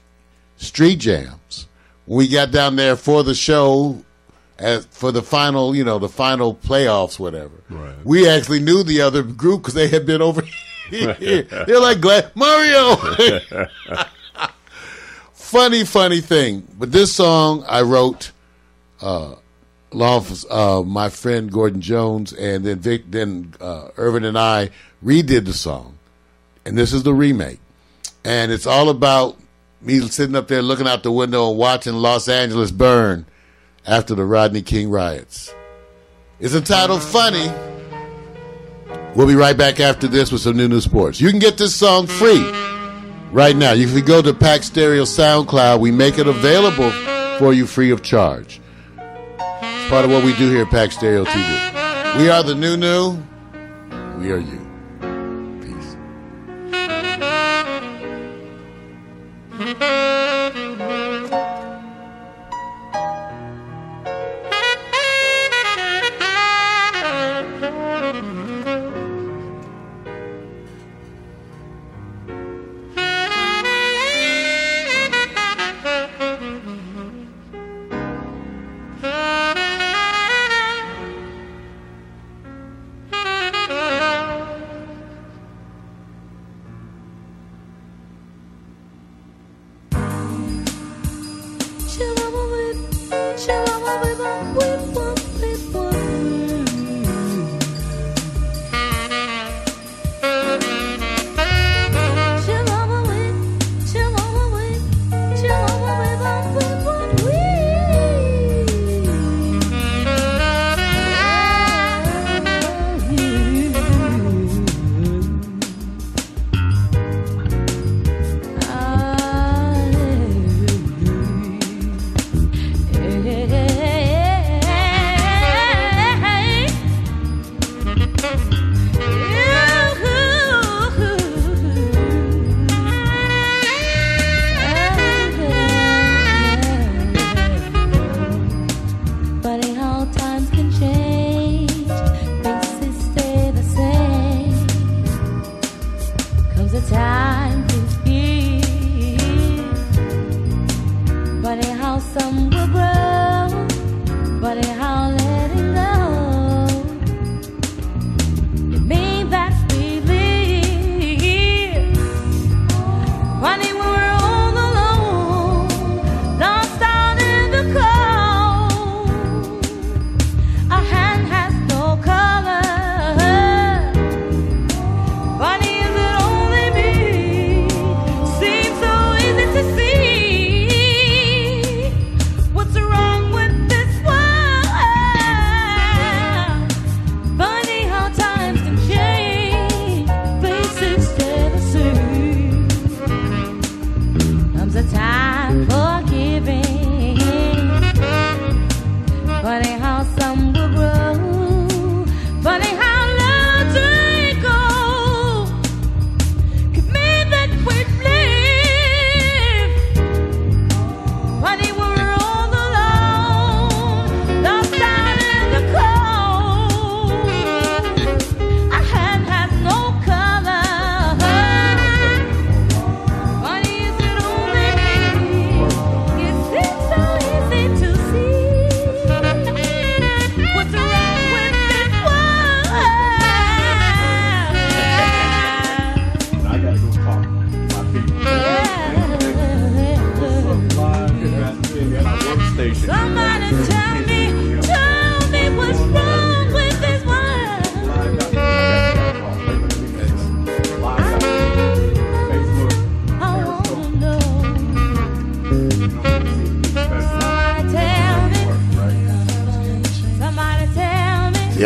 Street Jams. We got down there for the show, as for the final, you know, the final playoffs, whatever. Right. We actually knew the other group because they had been over here. They're like glad Mario. funny, funny thing. But this song I wrote, uh, uh, my friend Gordon Jones, and then Vic, then uh, Irvin and I redid the song, and this is the remake, and it's all about me sitting up there looking out the window and watching Los Angeles burn after the Rodney King riots. It's entitled "Funny." We'll be right back after this with some new new sports. You can get this song free right now. If You go to Pack Stereo SoundCloud. We make it available for you free of charge. It's part of what we do here at Pack Stereo TV. We are the new new. We are you.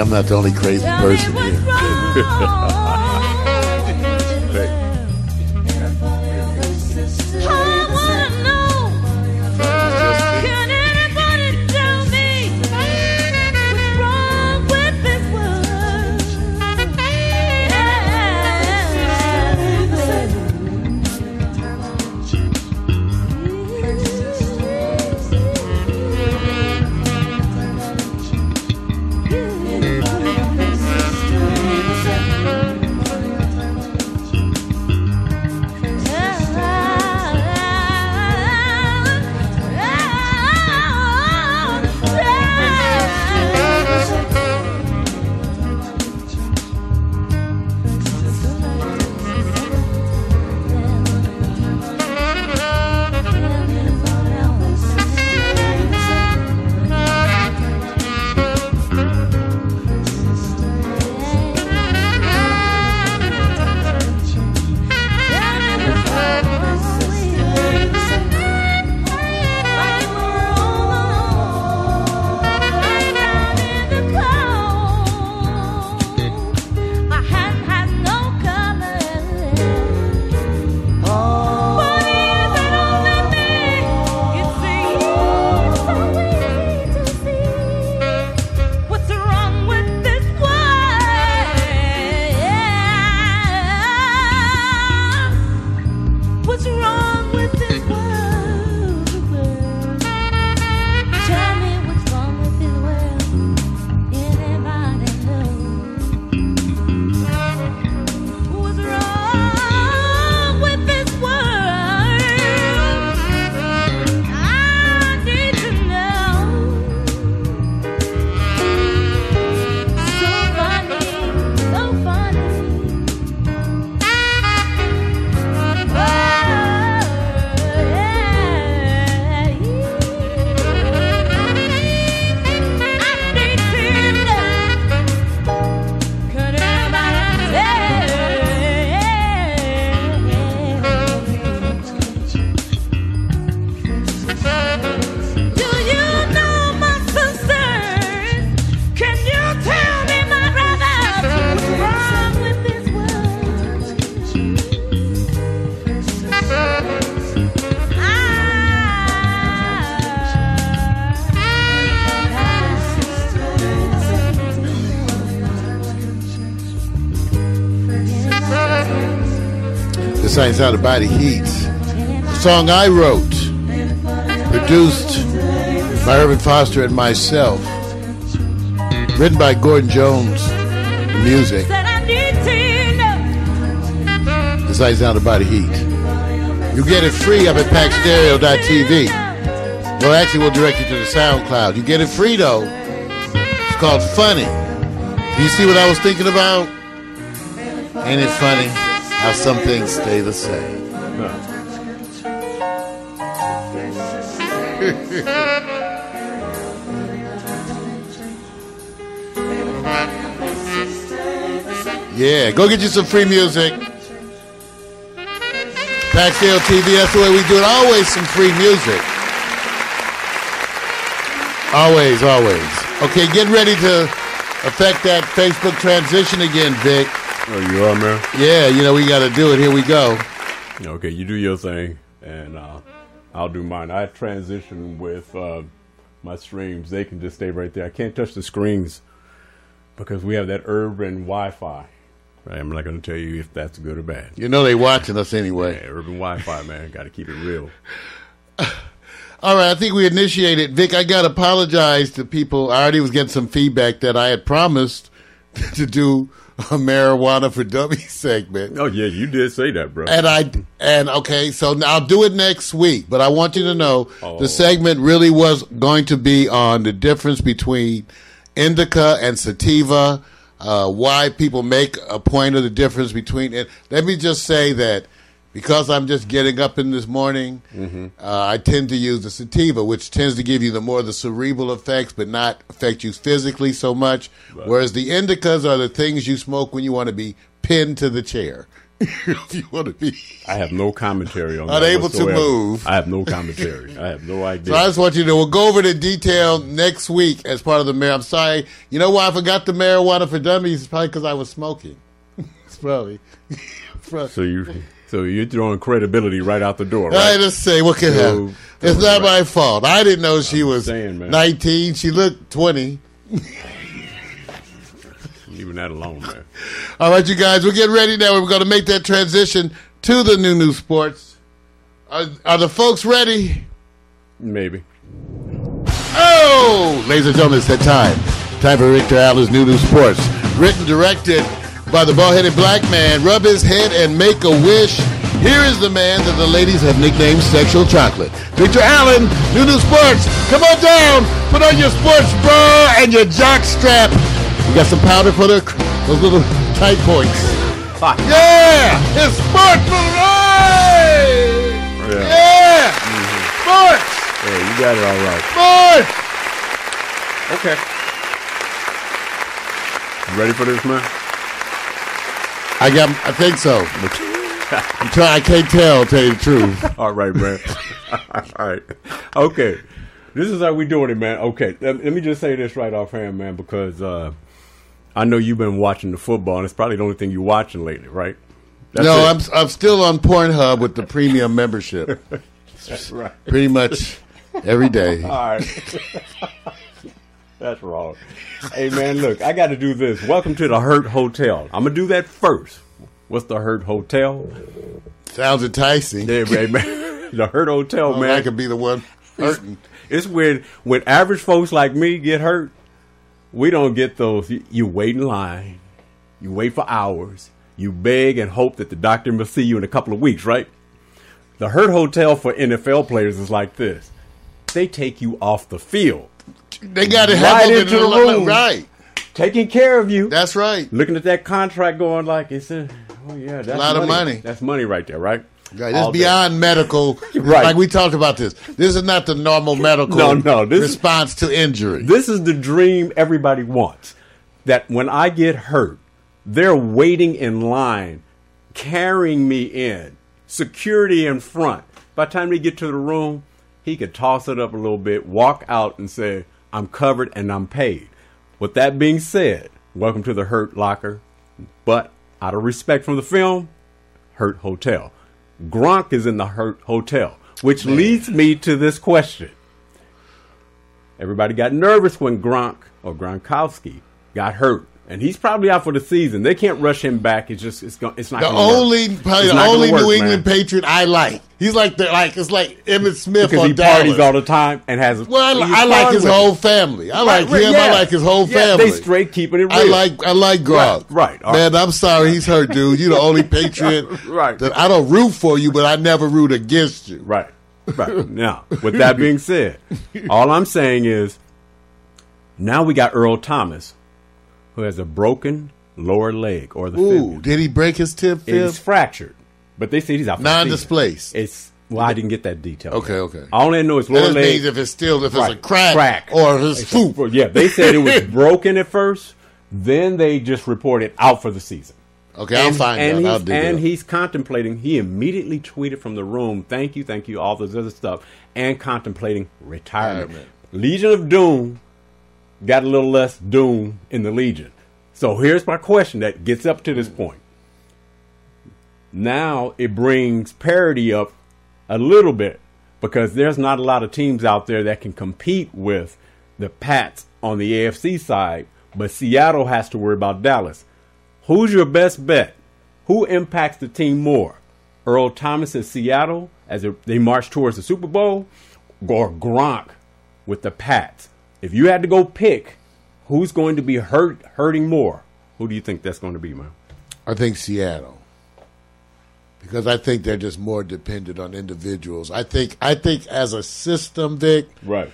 I'm not the only crazy person here. Ain't how the body heats. The song I wrote, produced by Irvin Foster and myself, written by Gordon Jones, the music. Said I need to. This ain't how the body heat. You get it free up at packstereo.tv. No, actually, we'll direct you to the SoundCloud. You get it free though. It's called Funny. Do you see what I was thinking about? Ain't it funny how some things stay the same? Yeah, go get you some free music. Paxdale TV, that's the way we do it. Always some free music. Always, always. Okay, get ready to affect that Facebook transition again, Vic. Oh, you are, man? Yeah, you know, we got to do it. Here we go. Okay, you do your thing, and uh, I'll do mine. I transition with uh, my streams. They can just stay right there. I can't touch the screens because we have that urban Wi-Fi. I'm not going to tell you if that's good or bad. You know they watching us Yeah, anyway. urban Wi-Fi, man. Got to keep it real. All right, I think we initiated. Vic, I got to apologize to people. I already was getting some feedback that I had promised to do a marijuana for dummies segment. Oh yeah, you did say that, bro. And I and okay, so I'll do it next week. But I want you to know Oh. the segment really was going to be on the difference between indica and sativa, uh, why people make a point of the difference between it. Let me just say that because I'm just getting up in this morning, uh, I tend to use the sativa, which tends to give you the more the cerebral effects, but not affect you physically so much. Whereas the indicas are the things you smoke when you want to be pinned to the chair. if you want to be. I have no commentary on that. Unable to move. I have no commentary. I have no idea. So I just want you to we'll go over the detail next week as part of the mayor. I'm sorry. You know why I forgot the marijuana for dummies? It's probably because I was smoking. it's probably. probably. so you, so you're throwing credibility right out the door, I right? just say what can So- happen. It's not my fault. I didn't know she was saying, man. 19. She looked 20. Even that alone, man. All right, you guys, we're getting ready now. We're going to make that transition to the new new sports. Are, are the folks ready? Maybe. Oh, ladies and gentlemen, it's that time. Time for Victor Allen's New New Sports. Written, directed by the bald-headed black man. Rub his head and make a wish. Here is the man that the ladies have nicknamed Sexual Chocolate. Victor Allen, New New Sports. Come on down. Put on your sports bra and your jock strap. You got some powder for the, those little tight points. Yeah, it's sports. Hooray! Yeah. Yeah, sports, Yeah, you got it all right. sports. Okay. You ready for this, man? I got. I think so. I'm trying. I can't tell. Tell you the truth. All right, man. All right. Okay. This is how we doing it, man. Okay. Let, me just say this right offhand, man, because uh, I know you've been watching the football, and it's probably the only thing you're watching lately, right? That's no, it. I'm. I'm still on Pornhub with the premium membership. That's right. Pretty much every day. All right. That's wrong. Hey, man, look, I got to do this. Welcome to the Hurt Hotel. I'm going to do that first. What's the Hurt Hotel? Sounds enticing. Yeah, man, man. The Hurt Hotel, Well, man. I could be the one hurting. It's when when average folks like me get hurt, we don't get those. You, you wait in line, you wait for hours, you beg and hope that the doctor will see you in a couple of weeks, right? The Hurt Hotel for NFL players is like this: they take you off the field, They got to Right into the room. Right. taking care of you, That's right. looking at that contract, going like, "It's a, oh yeah, that's lot of money. That's money right there, right? Right. It's day. beyond medical. Right. Like we talked about this. This is not the normal medical No, no, this is- response to injury. This is the dream everybody wants. That when I get hurt, they're waiting in line, carrying me in, security in front. By the time they get to the room, he could toss it up a little bit, walk out, and say, I'm covered and I'm paid. With that being said, welcome to the Hurt Locker. But out of respect from the film, Hurt Hotel. Gronk is in the Hurt Hotel, which leads me to this question. Everybody got nervous when Gronk or Gronkowski got hurt, and he's probably out for the season. They can't rush him back. It's just it's going it's not the gonna work. only probably It's the only work, New England man. Patriot I like. He's like the like it's like Emmitt Smith because on he Dallas. parties all the time and has. well, I, I like his whole family. I like Right, him. yeah. I like his whole Yeah, family. They straight keeping it real. I like I like Gronk. Right, right, Man, I'm sorry he's hurt, dude. You're the only Patriot Right. that I don't root for you, but I never root against you. Right. Right. now, with that being said, all I'm saying is now we got Earl Thomas, who has a broken lower leg or the Ooh, fibula. did he break his tib It's fractured, but they say he's out. Non-displaced. It's well, I didn't get that detail. Okay, yet. okay. All I know is That lower just leg. means if it's still if it's a crack, Crack. or if it's a- food. yeah, they said it was broken at first. Then they just reported out for the season. Okay, I'll find and out. He's, and he's contemplating. He immediately tweeted from the room, "Thank you, thank you, all this other stuff," and contemplating retirement. Retirement. Legion of Doom got a little less doom in the Legion. So here's my question that gets up to this point. Now it brings parity up a little bit because there's not a lot of teams out there that can compete with the Pats on the AFC side, but Seattle has to worry about Dallas. Who's your best bet? Who impacts the team more? Earl Thomas at Seattle as they march towards the Super Bowl, or Gronk with the Pats? If you had to go pick, who's going to be hurt hurting more? Who do you think that's going to be, man? I think Seattle. Because I think they're just more dependent on individuals. I think I think as a system, Vic, Right.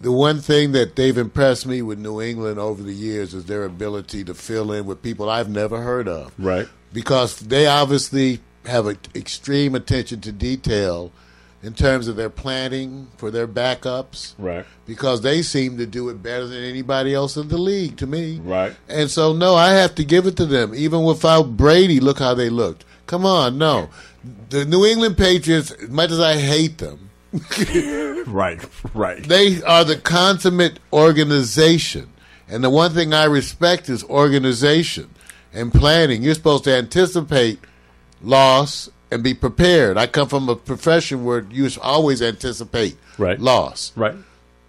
the one thing that they've impressed me with New England over the years is their ability to fill in with people I've never heard of. Right. Because they obviously have an extreme attention to detail in terms of their planning for their backups. Right. Because they seem to do it better than anybody else in the league to me. Right. And so, no, I have to give it to them. Even without Brady, look how they looked. Come on, no. The New England Patriots, as much as I hate them, Right. Right. they are the consummate organization. And the one thing I respect is organization and planning. You're supposed to anticipate loss and be prepared. I come from a profession where you always anticipate Right. loss. Right.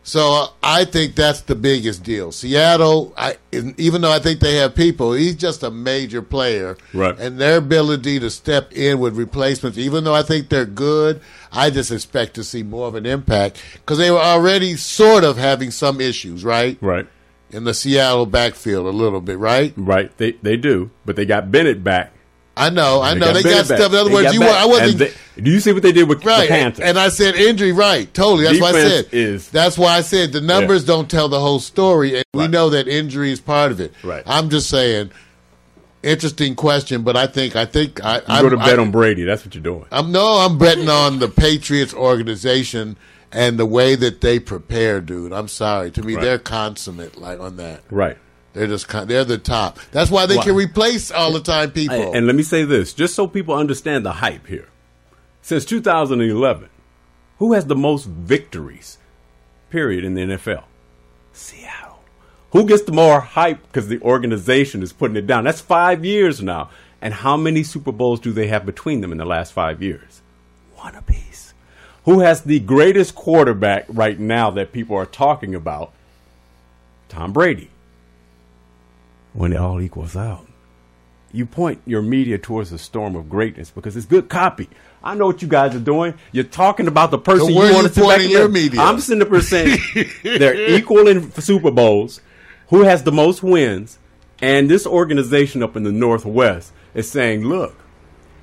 So uh, I think that's the biggest deal. Seattle, I, even though I think they have people, he's just a major player. Right. And their ability to step in with replacements, even though I think they're good, I just expect to see more of an impact because they were already sort of having some issues, right? Right. In the Seattle backfield a little bit, right? Right. They they do, but they got Bennett back. I know, I know. They got, back. stuff. In other They words, you were. I wasn't. They- do you see what they did with the Right, Panthers? and I said injury. Right, totally. That's what I said. is- That's why I said the numbers don't tell the whole story, and we know that injury is part of it. Right. I'm just saying, interesting question, but I think I think I you I'm, go to bet I, on Brady. That's what you're doing. I'm no, I'm betting on the Patriots organization and the way that they prepare, dude. I'm sorry. To me, Right. they're consummate, like on that. Right. They're just they're the top. That's why they Why? can replace all the time people. And let me say this, just so people understand the hype here. Since 2011, who has the most victories, period, in the NFL? Seattle. Who gets the more hype because the organization is putting it down? That's five years now. And how many Super Bowls do they have between them in the last five years? One apiece. Who has the greatest quarterback right now that people are talking about? Tom Brady. When it all equals out you point your media towards a storm of greatness because it's good copy. I know what you guys are doing. You're talking about the person So where you are want to sit back pointing and your media? I'm sitting there saying they're equal in Super Bowls. Who has the most wins? And this organization up in the Northwest is saying, look,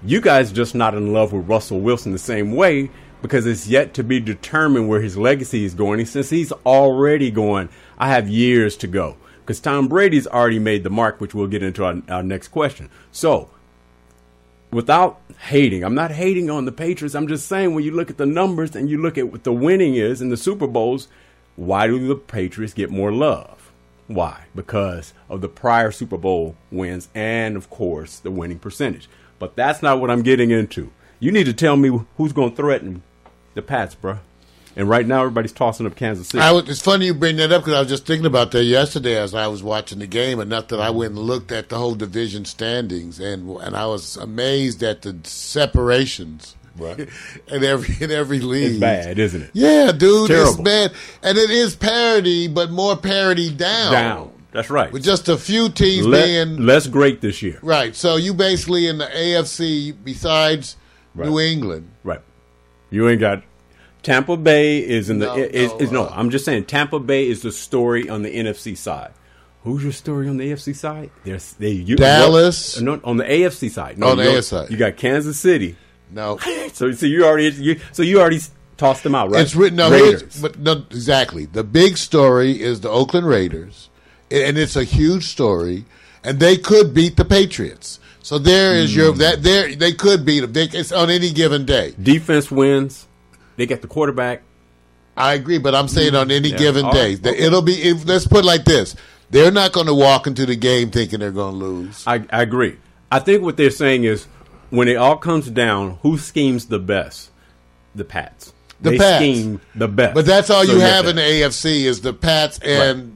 you guys are just not in love with Russell Wilson the same way because it's yet to be determined where his legacy is going. Since he's already going, I have years to go because Tom Brady's already made the mark, which we'll get into our, our next question. So, without hating, I'm not hating on the Patriots. I'm just saying when you look at the numbers and you look at what the winning is in the Super Bowls, why do the Patriots get more love? Why? Because of the prior Super Bowl wins and, of course, the winning percentage. But that's not what I'm getting into. You need to tell me who's going to threaten the Pats, bruh. And right now, everybody's tossing up Kansas City. I was, it's funny you bring that up because I was just thinking about that yesterday as I was watching the game, and not that I went and looked at the whole division standings, and and I was amazed at the separations Right. in every in every league. it's bad, isn't it? Yeah, dude, it's, terrible. bad, and it is parity, but more parity down. Down. That's right. with just a few teams being less great this year. right. So you basically in the AFC, besides Right. New England, Right. You ain't got Tampa Bay is in the No, is, no, is no. uh, I'm just saying Tampa Bay is the story on the NFC side. Who's your story on the AFC side? There's they you, Dallas. No, on the AFC side. No, On the you- AFC side. You got Kansas City. no. So so you already you, so you already tossed them out, right? It's written. No, here's- Raiders. but no, exactly. The big story is the Oakland Raiders, and it's a huge story, and they could beat the Patriots. So there is Hmm. your that there they could beat them. They, it's on any given day. Defense wins. They get the quarterback. I agree, but I'm saying on any Yeah. given day, right. that it'll be. If, let's put it like this: they're not going to walk into the game thinking they're going to lose. I, I agree. I think what they're saying is when it all comes down, who schemes the best? The Pats. The they Pats. scheme the best. But that's all So you have in the AFC is the Pats and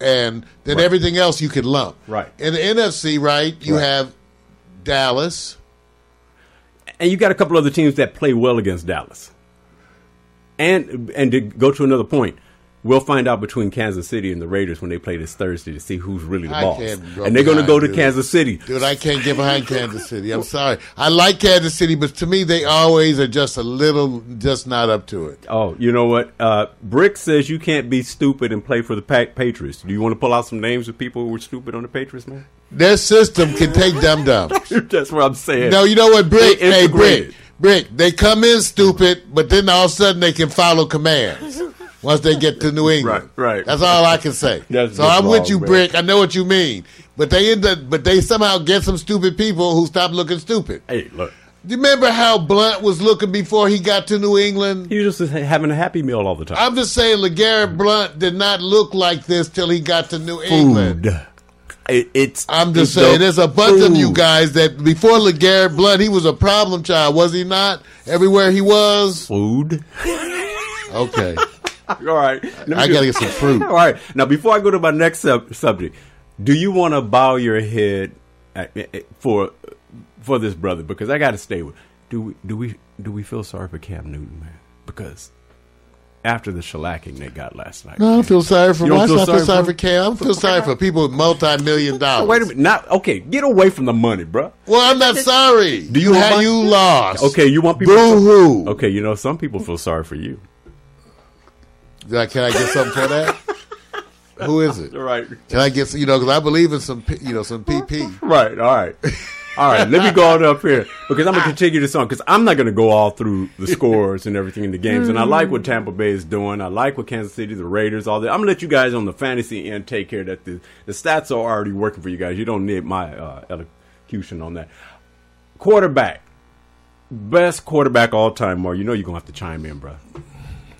and then everything else you can lump. Right. In the NFC, right, you Right. have Dallas. and you got a couple other teams that play well against Dallas. And and to go to another point, we'll find out between Kansas City and the Raiders when they play this Thursday to see who's really the I boss. And they're going to go to dude. Kansas City. Dude, I can't get behind Kansas City. I'm sorry. I like Kansas City, but to me, they always are just a little, just not up to it. Oh, you know what? Uh, Brick says you can't be stupid and play for the Pa- Patriots. Do you want to pull out some names of people who were stupid on the Patriots, man? Their system can take dum dums. That's what I'm saying. No, you know what, Brick? Hey. Brick. Brick, they come in stupid, but then all of a sudden they can follow commands once they get to New England. Right, right. That's all I can say. That's so I'm with you, man. Brick. I know what you mean. But they end up, but they somehow get some stupid people who stop looking stupid. Hey, look. Do you remember how Blount was looking before he got to New England? He was just having a happy meal all the time. I'm just saying, LeGarrette Blount did not look like this till he got to New England. Food. It, it's. I'm just it's saying, the there's a bunch of you guys that before LeGarrette Blount, he was a problem child, was he not? Everywhere he was. Food. Okay, All right. Let me I gotta get some fruit. All right. Now, before I go to my next sub- subject, do you want to bow your head at, at- for for this brother? Because I got to stay with. Do we do we do we feel sorry for Cam Newton, man? Because after the shellacking they got last night. No, I don't feel sorry for You don't feel I feel sorry sorry for- for Cam. I feel sorry for people with multi-million dollars. Wait a minute. Not okay. Get away from the money, bruh. Well, I'm not sorry. Do you you want had you lost? Okay, you want people. Boo hoo. Okay, you know some people feel sorry for you. Can I get something for that? Who is it? All right. Can I get you know? Because I believe in some you know some PP. Right. All right. All right. Let me go on up here because I'm gonna continue this on because I'm not gonna go all through the scores and everything in the games. And I like what Tampa Bay is doing. I like what Kansas City, the Raiders, all that. I'm gonna let you guys on the fantasy end take care that the the stats are already working for you guys. You don't need my uh, elocution on that. Quarterback, best quarterback all time. More, you know you're gonna have to chime in, bro.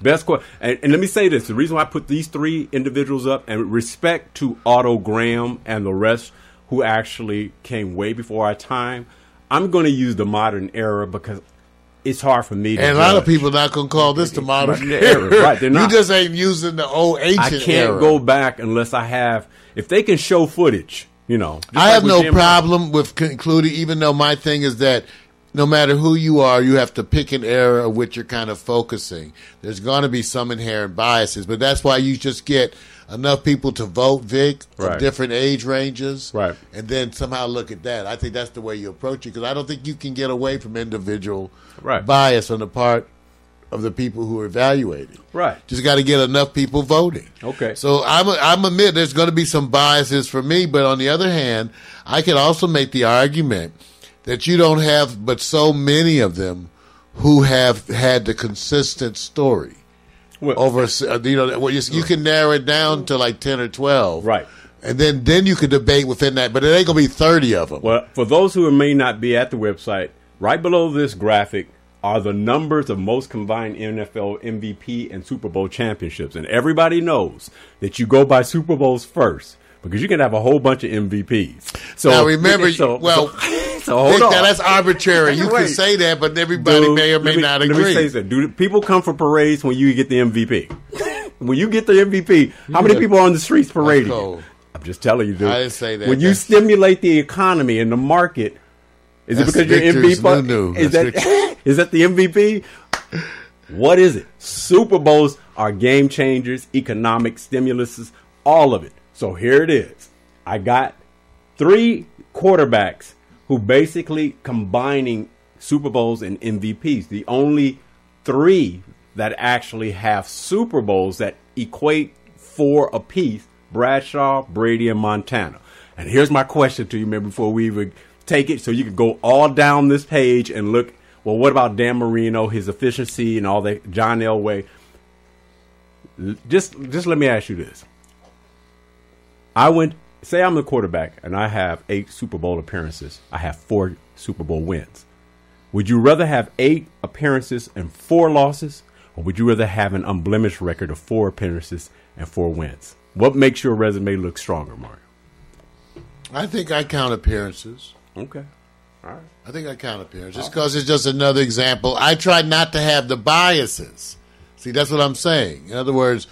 Best qu- and, and let me say this: the reason why I put these three individuals up, and respect to Otto Graham and the rest who actually came way before our time, I'm going to use the modern era because it's hard for me. to And a lot of people not gonna call this the modern era. right, they're not. You just ain't using the old ancient I can't era. go back unless I have. If they can show footage, you know. I like have no Jim Brown. problem with concluding, even though my thing is that no matter who you are, you have to pick an era of which you're kind of focusing. There's going to be some inherent biases, but that's why you just get enough people to vote, Vic, Right. of different age ranges, Right. And then somehow look at that. I think that's the way you approach it because I don't think you can get away from individual Right. bias on the part of the people who are evaluating. Right. Just got to get enough people voting. Okay. So I'm I'm admit there's going to be some biases for me, but on the other hand, I can also make the argument that you don't have but so many of them who have had the consistent story Well- over uh, you know well, you, you can narrow it down to like 10 or 12 Right. and then then you could debate within that but it ain't going to be 30 of them Well, for those who may not be at the website, right below this graphic are the numbers of most combined NFL MVP and Super Bowl championships. And everybody knows that you go by Super Bowls first because you can have a whole bunch of MVPs. So now remember so, well so, so hold Vic, on. now that's arbitrary you can say that but everybody Dude, may or may let me- not Let me agree say something. Do people come for parades when you get the MVP? when you get the MVP, how many people are on the streets parading? I'm just telling you, dude. I didn't say that. When you That's- stimulate the economy and the market, is it because you're Victor's MVP? new-new. Is That's that is that the MVP? What is it? Super Bowls are game changers, economic stimuluses, all of it. So here it is. I got three quarterbacks who basically combining Super Bowls and MVPs. The only three that actually have Super Bowls that equate four apiece Bradshaw, Brady, and Montana. And here's my question to you, man, before we even take it, so you can go all down this page and look. Well, what about Dan Marino, his efficiency, and all that? John Elway. Just, just let me ask you this. I went. Say I'm the quarterback, and I have eight Super Bowl appearances. I have four Super Bowl wins. Would you rather have eight appearances and four losses, or would you rather have an unblemished record of four appearances and four wins? What makes your resume look stronger, Mario? I think I count appearances Okay. All right. I think I count appearances just because it's just another example. I try not to have the biases. See, that's what I'm saying. In other words,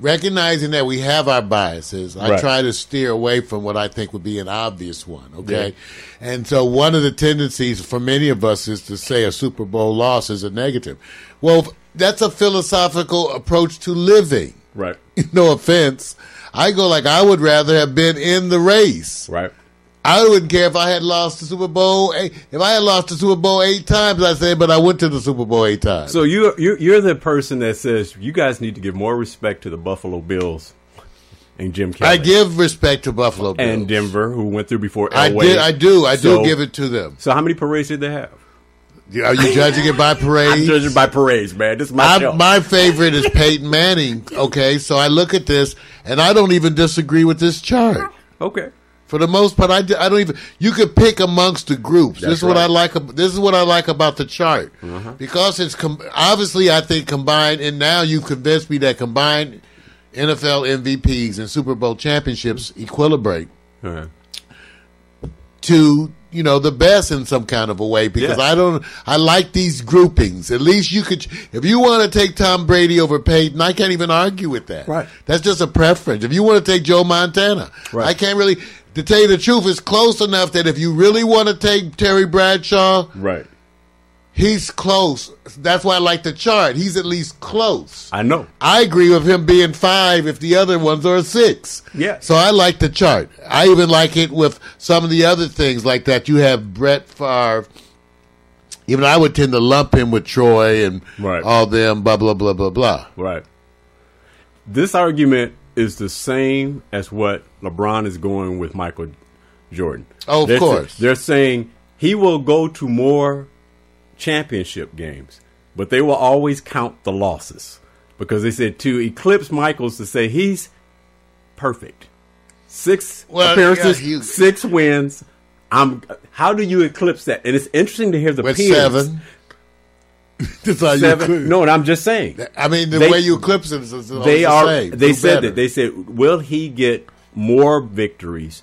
recognizing that we have our biases, I Right. try to steer away from what I think would be an obvious one. Okay, and so one of the tendencies for many of us is to say a Super Bowl loss is a negative. Well, that's a philosophical approach to living. Right. no offense. I go like I would rather have been in the race. Right. I wouldn't care if I had lost the Super Bowl. eight- If I had lost the Super Bowl eight times, I say, but I went to the Super Bowl eight times. So you you you're the person that says you guys need to give more respect to the Buffalo Bills and Jim Kelly I give respect to Buffalo Bills. and Denver who went through before I did. I do. I So- do give it to them. So how many parades did they have? Are you judging it by I'm judging by parades, man. This is my I, show. my favorite is Peyton Manning. Okay, so I look at this and I don't even disagree with this chart. okay. For the most part, I don't even. You could pick amongst the groups. this is what right. I like. This is what I like about the chart because it's com- obviously I think combined, and now you've convinced me that combined NFL MVPs and Super Bowl championships equilibrate Uh, to you know the best in some kind of a way because Yes. I don't I like these groupings. At least you could if you want to take Tom Brady over Peyton, I can't even argue with that. Right. That's just a preference. If you want to take Joe Montana, Right. I can't really to tell you the truth, it's close enough that if you really want to take Terry Bradshaw, right. he's close. That's why I like the chart. He's at least close. I know. I agree with him being five if the other ones are six. Yeah. So I like the chart. I even like it with some of the other things like that. You have Brett Favre. Even I would tend to lump him with Troy and Right. all them, blah, blah, blah, blah, blah. Right. This argument is the same as what LeBron is going with Michael Jordan. Oh, of They're course. they're saying he will go to more championship games, but they will always count the losses because they said to eclipse Michaels to say he's perfect. Six Well, appearances, yeah, you- six wins. I'm. How do you eclipse that? And it's interesting to hear the With peers. seven. That's how you Seven. eclipse- No, and I'm just saying I mean, the They- way you eclipse it is, they the are same. they Do said better. that they said will he get more victories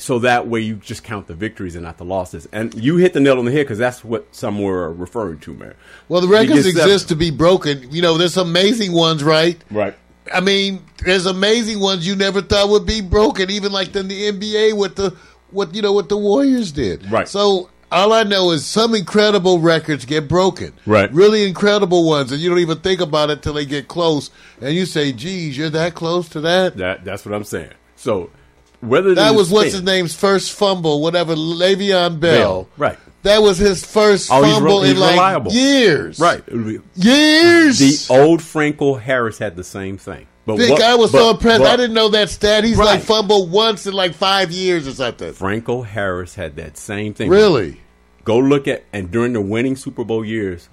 so that way you just count the victories and not the losses and you hit the nail on the head because that's what some were referring to man Well, the records seven. exist to be broken. You know, there's amazing ones, right? right I mean, there's amazing ones you never thought would be broken, even like in the NBA with the what you know what the Warriors did. Right. So all I know is some incredible records get broken. Right. Really incredible ones, and you don't even think about it till they get close, and you say, "Geez, you're that close to that." that that's what i'm saying so whether That was what's his name's first fumble, whatever Le'Veon Bell. Bell, right. That was his first Oh, he's fumble re- in he's like reliable. years. right It would be- Years. the old Franco harris had the same thing but what- I was so impressed. but I didn't know that stat. He's Right. like fumbled once in like five years or something. franco harris had that same thing Really? Go look at and during the winning Super Bowl years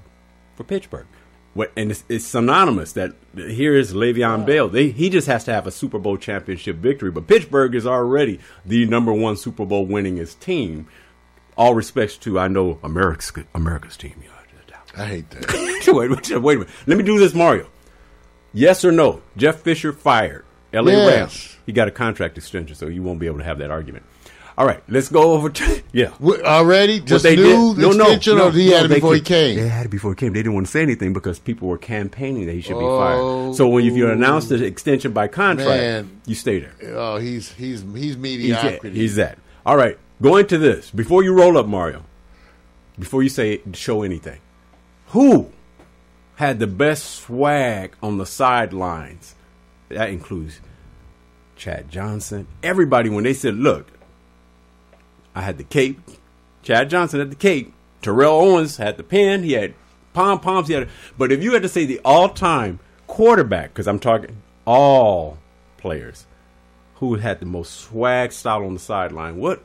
for Pittsburgh. What, and it's, it's synonymous that here is Le'Veon Bell. They, he just has to have a Super Bowl championship victory, but Pittsburgh is already the number one Super Bowl winningest team. All respects to I know America's America's team. I hate that. wait, wait, wait a minute. Let me do this, Mario. Yes or no? Jeff Fisher fired. L.A. Yes. Rams. He got a contract extension, so you won't be able to have that argument. All right, let's go over to yeah. Already? Just What they new did- no, no, extension, no, or he no, had it before he came? They had it before he came. They didn't want to say anything because people were campaigning that he should be Oh, fired. So when if you announce the oh. extension by contract, Man. you stay there. Oh, he's he's he's He's mediocrity. He's that. All right, going to this before you roll up, Mario. Before you say show anything, who had the best swag on the sidelines? That includes Chad Johnson. Everybody when they said, "Look, I had the cape." Chad Johnson had the cape. Terrell Owens had the pen. He had pom poms. He had. But if you had to say the all-time quarterback, because I'm talking all players, who had the most swag style on the sideline, what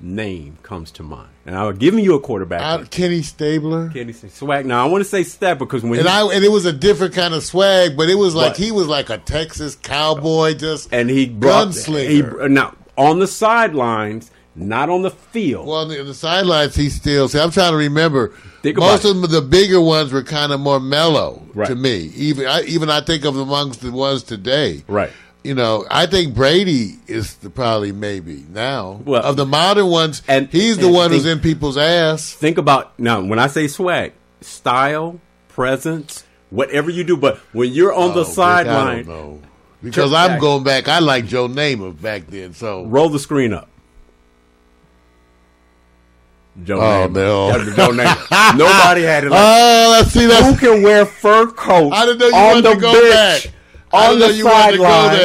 name comes to mind? And I'm giving you a quarterback. Uh, Kenny Stabler. Kenny swag. Now I want to say step because when And he, I and it was a different kind of swag, but it was like What? he was like a Texas cowboy, just and he brought gunslinger. He, now on the sidelines, not on the field. Well, on the, the sidelines, he still. See, I'm trying to remember. Think Most of them, the bigger ones, were kind of more mellow Right. to me. Even I, even I think of amongst the ones today. Right. You know, I think Brady is the, probably maybe now Well, of the modern ones. and- he's the and one who's in people's ass. Think about now when I say swag, style, presence, whatever you do. But when you're on Oh, the sideline, because I'm back. going back. I like Joe Namath back then. So roll the screen up. Joe Oh, Namath. no. Joe Namath. Nobody had it like oh, let's see that. Who can wear fur coats I didn't know you on wanted the to go bench, back. I on the you wanted to go sideline?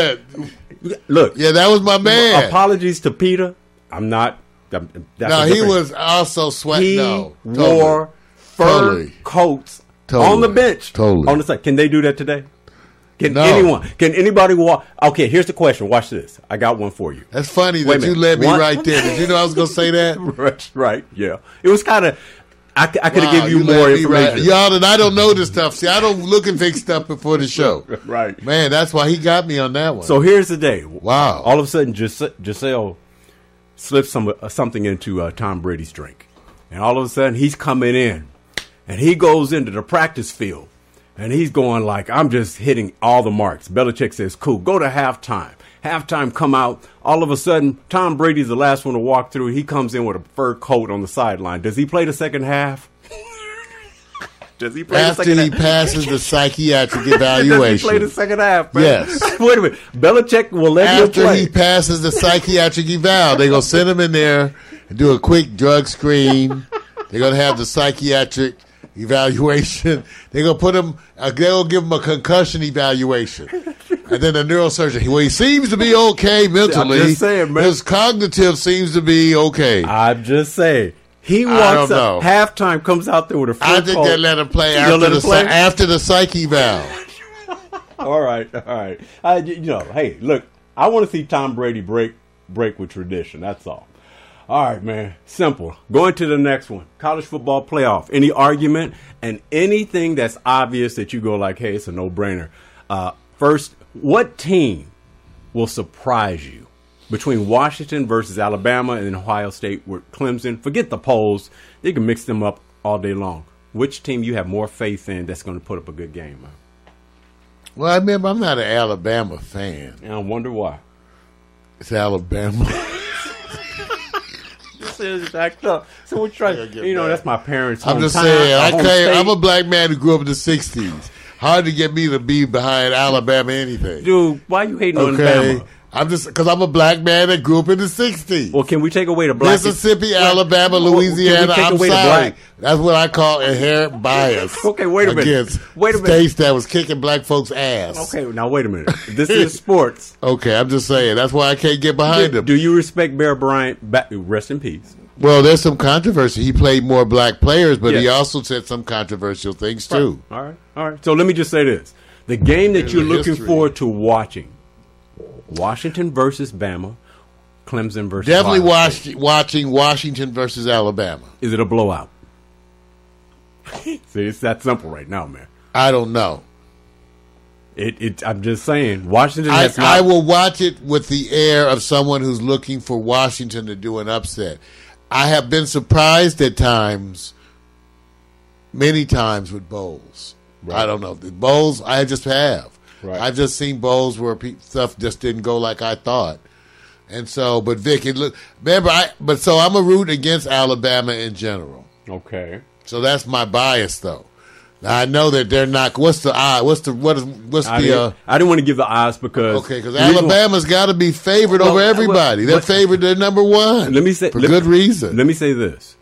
there. Look, Yeah, that was my man. apologies to Peter. I'm not. I'm, that's No, he was also sweat. He no, totally. wore fur Totally. coats Totally. on the bench. Totally. On the side. Can they do that today? Can No. anyone? Can anybody walk? Okay, here's the question. Watch this. I got one for you. That's funny Wait that you led me One- right there. Did you know I was going to say that? right, right. Yeah. It was kind of. I, c- I could have Wow, given you, led more me right- information. Y'all, and I don't know this stuff. See, I don't look and fix stuff before the show. Right. Man, that's why he got me on that one. So here's the day. Wow. All of a sudden, Gis- Gisele slips some uh, something into uh, Tom Brady's drink, and all of a sudden he's coming in, and he goes into the practice field, and he's going like, "I'm just hitting all the marks." Belichick says, "Cool, go to halftime." Halftime come out. All of a sudden, Tom Brady's the last one to walk through. He comes in with a fur coat on the sideline. Does he play the second half? Does he play After the second he half? passes the psychiatric evaluation? Does he play the evaluation. second half? Man? Yes. Wait a minute. Belichick will let him After play. he passes the psychiatric eval, they're gonna send him in there and do a quick drug screen. They're gonna have the psychiatric evaluation. They're gonna put him. Uh, they're gonna give him a concussion evaluation, and then the neurosurgeon. Well, he seems to be okay mentally. I'm just saying, man. His cognitive seems to be okay. I'm just saying. He walks up, halftime, comes out there with a fur I think they let him play after let the him play? after the psych eval. All right, all right. I, you know, hey, look, I want to see Tom Brady break break with tradition. That's all. All right, man. Simple. Going to the next one. College football playoff. Any argument and anything that's obvious that you go like, hey, it's a no brainer. Uh, first, what team will surprise you between Washington versus Alabama and Ohio State with Clemson? Forget the polls; they can mix them up all day long. Which team you have more faith in that's going to put up a good game? Man? Well, I remember I'm not an Alabama fan. And I wonder why. It's Alabama. This is jacked up. So we're trying. get You know, back. that's my parents. I'm just saying. I came. I'm a black man who grew up in the '60s. Hard to get me to be behind Alabama anything. dude. Why you hating on Alabama? I'm just because I'm a black man that grew up in the '60s. Well, can we take away the black? Mississippi, Alabama, well, can we Louisiana. take I'm away the sorry. black? That's what I call inherent bias. Okay, wait a minute. Against Wait a minute. states that was kicking black folks' ass. Okay, now wait a minute. This is sports. Okay, I'm just saying. That's why I can't get behind Do, him. do you respect Bear Bryant? Rest in peace. Well, there's some controversy. He played more black players, but he also said some controversial things too. All right, all right. So let me just say this: the game that Here's you're looking history. forward to watching, Washington versus Bama, Clemson versus Definitely Ohio watch, State. watching Washington versus Alabama. Is it a blowout? See, it's that simple right now, man. I don't know. It, it, I'm just saying, Washington I, not. I will watch it with the air of someone who's looking for Washington to do an upset. I have been surprised at times, many times with bowls. I don't know the bowls. I just have. Right. I've just seen bowls where pe- stuff just didn't go like I thought, and so. But Vic, it look. Remember, I. But so I'm a root against Alabama in general. okay. So that's my bias, though. I know that they're not. What's the eye? What's the what is what's I the didn't, uh, I didn't want to give the odds because Okay, because Alabama's got to be favored Well, over well, everybody. They're but- favored. They're number one. Let me say for let- good reason. Let me say this: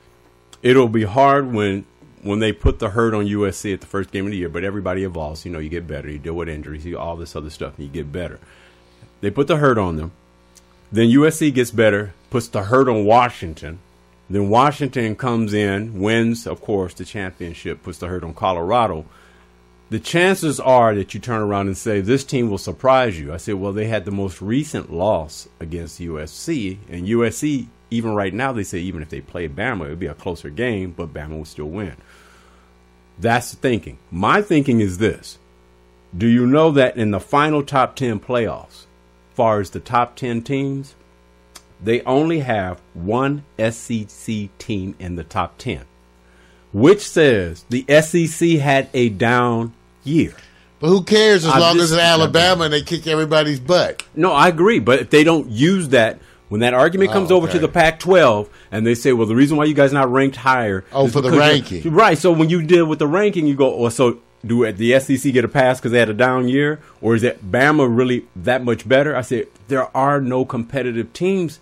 it'll be hard when when they put the hurt on USC at the first game of the year. But everybody evolves. You know, you get better. You deal with injuries. You all this other stuff, and you get better. They put the hurt on them. Then USC gets better, puts the hurt on Washington. Then Washington comes in, wins, of course, the championship, puts the hurt on Colorado. The chances are that you turn around and say this team will surprise you. I said, well, they had the most recent loss against USC, and USC, even right now, they say even if they play Bama, it would be a closer game, but Bama will still win. That's the thinking. My thinking is this: Do you know that in the final top ten playoffs, far as the top ten teams, they only have one SEC team in the top 10, which says the SEC had a down year. but who cares as I'm long just- as it's Alabama and they kick everybody's butt? No, I agree, but if they don't use that, when that argument oh, comes Oh, over to the Pac 12 and they say, well, the reason why you guys not ranked higher. Oh, is for the ranking. Right. So when you deal with the ranking, you go, well, so do the SEC get a pass because they had a down year? Or is it Bama really that much better? I said, there are no competitive teams.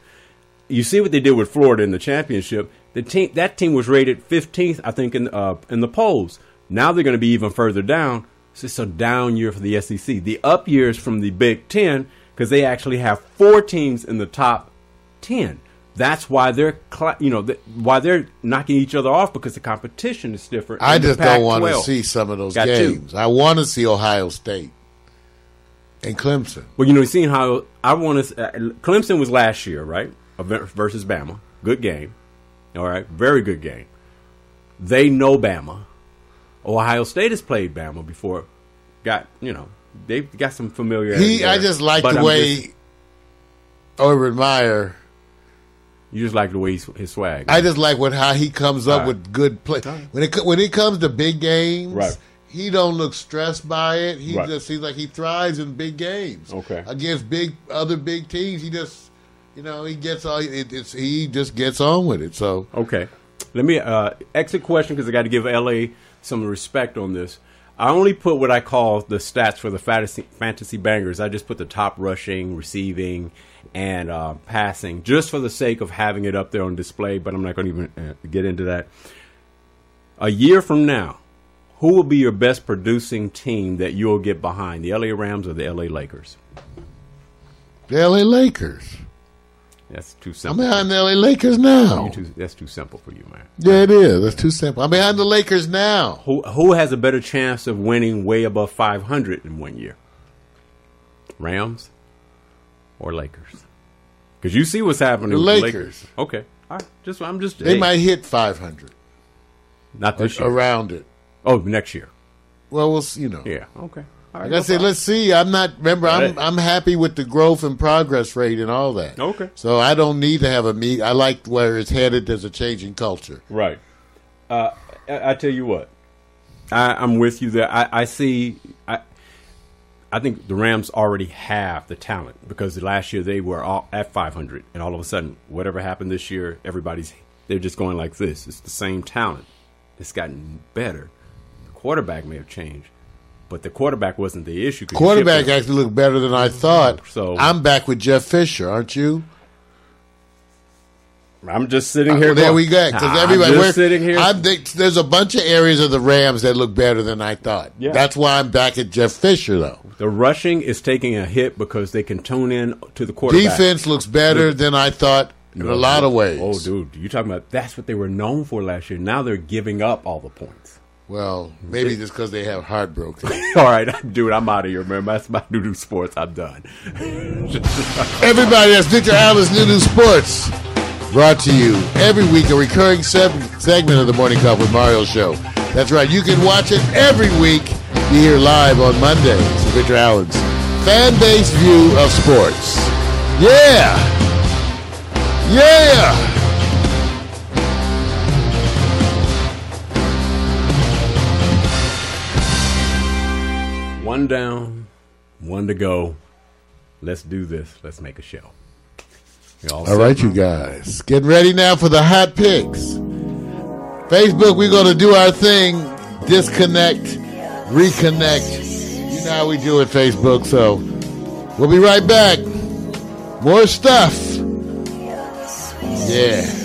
You see what they did with Florida in the championship. The team that team was rated 15th, I think, in uh, in the polls. Now they're going to be even further down. So it's a down year for the SEC. The up years from the Big Ten because they actually have four teams in the top ten. That's why they're you know th- why they're knocking each other off because the competition is different. I just don't want to see some of those Got two. games. I want to see Ohio State and Clemson. Well, you know, seeing how I want to. Uh, Clemson was last year, right? Ver- Versus Bama, good game. All right, very good game. They know Bama. Ohio State has played Bama before. Got you know they got some familiarity. He, I just like the I'm way just- Urban Meyer You just like the way his swag. I just like what how he comes up Right. with good play. When it when it comes to big games, Right. he don't look stressed by it. He Right. just seems like he thrives in big games. Okay. against big other big teams, he just you know he gets all it, it's he just gets on with it. So Okay. Let me uh, exit question because I got to give LA some respect on this. I only put what I call the stats for the fantasy, fantasy bangers. I just put the top rushing, receiving, and uh, passing just for the sake of having it up there on display, but I'm not going to even uh, get into that. A year from now, who will be your best producing team that you'll get behind, the LA Rams or the LA Lakers? the L.A. Lakers. That's too simple. I'm behind the L.A. Lakers now. Too- that's too simple for you, man. Yeah, it is. That's too simple. I'm behind the Lakers now. Who who has a better chance of winning way above 500 in one year? Rams or Lakers? Because you see what's happening. The with Lakers. Lakers. Okay. All right. Just I'm just They hey, might hit 500 not this year. around it. Oh, next year. Well, we'll s- you know. Yeah. Okay. All right. Like I said, let's see. I'm not. Remember, I'm Right. I'm happy with the growth and progress rate and all that. Okay. So I don't need to have a meet. I like where it's headed. There's a changing culture. Right. Uh, I, I tell you what, I, I'm with you there. I, I see. I, I think the Rams already have the talent because last year they were all at 500, and all of a sudden, whatever happened this year, everybody's they're just going like this. It's the same talent. It's gotten better. The quarterback may have changed, but the quarterback wasn't the issue. Quarterback actually looked better than I thought. So- I'm back with Jeff Fisher, aren't you? I'm just sitting uh, here. Well, there we go. Because everybody, just we're- sitting here. I'm, there's a bunch of areas of the Rams that look better than I thought. Yeah. That's why I'm back at Jeff Fisher, though. the rushing is taking a hit because they can tone in to the quarterback. Defense looks better than I thought in a lot of ways. Oh, dude, you talking about that's what they were known for last year. Now they're giving up all the points. Well, maybe just because they have heartbroken. all right, dude, I'm out of here, man. That's my Doodoo Sports. I'm done. Everybody, that's Victor Allen's New New Sports. Brought to you every week, a recurring seg- segment of the Morning Cup with Mario show. That's right, you can watch it every week. Be here live on Mondays. Victor Allen's fan base view of sports. Yeah! Yeah! One down, one to go. Let's do this. Let's make a show. All All set, you guys. Get ready now for the hot picks. Facebook, we're going to do our thing. Disconnect, reconnect. You know how we do it, Facebook. So we'll be right back. More stuff. Yeah.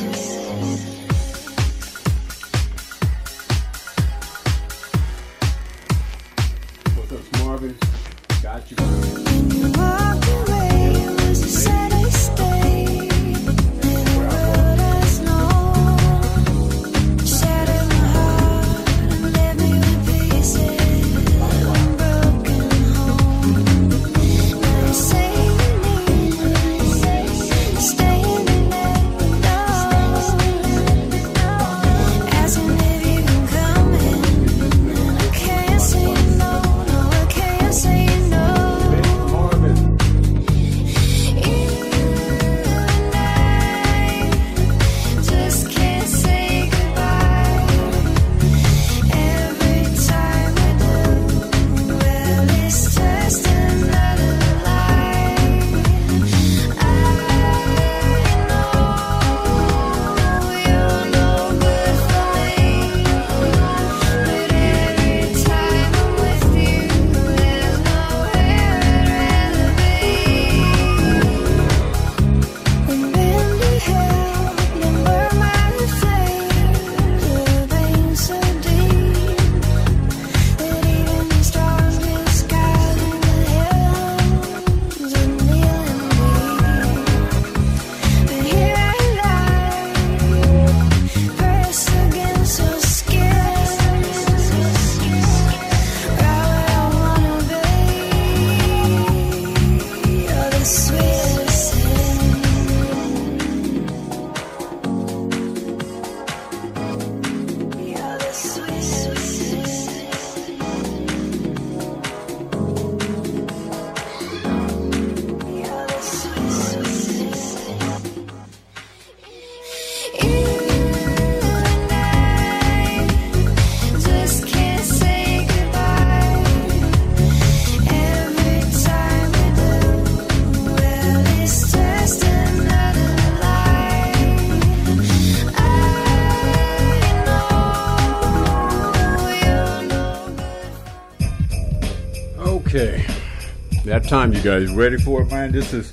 Time, you guys ready for it, man? This is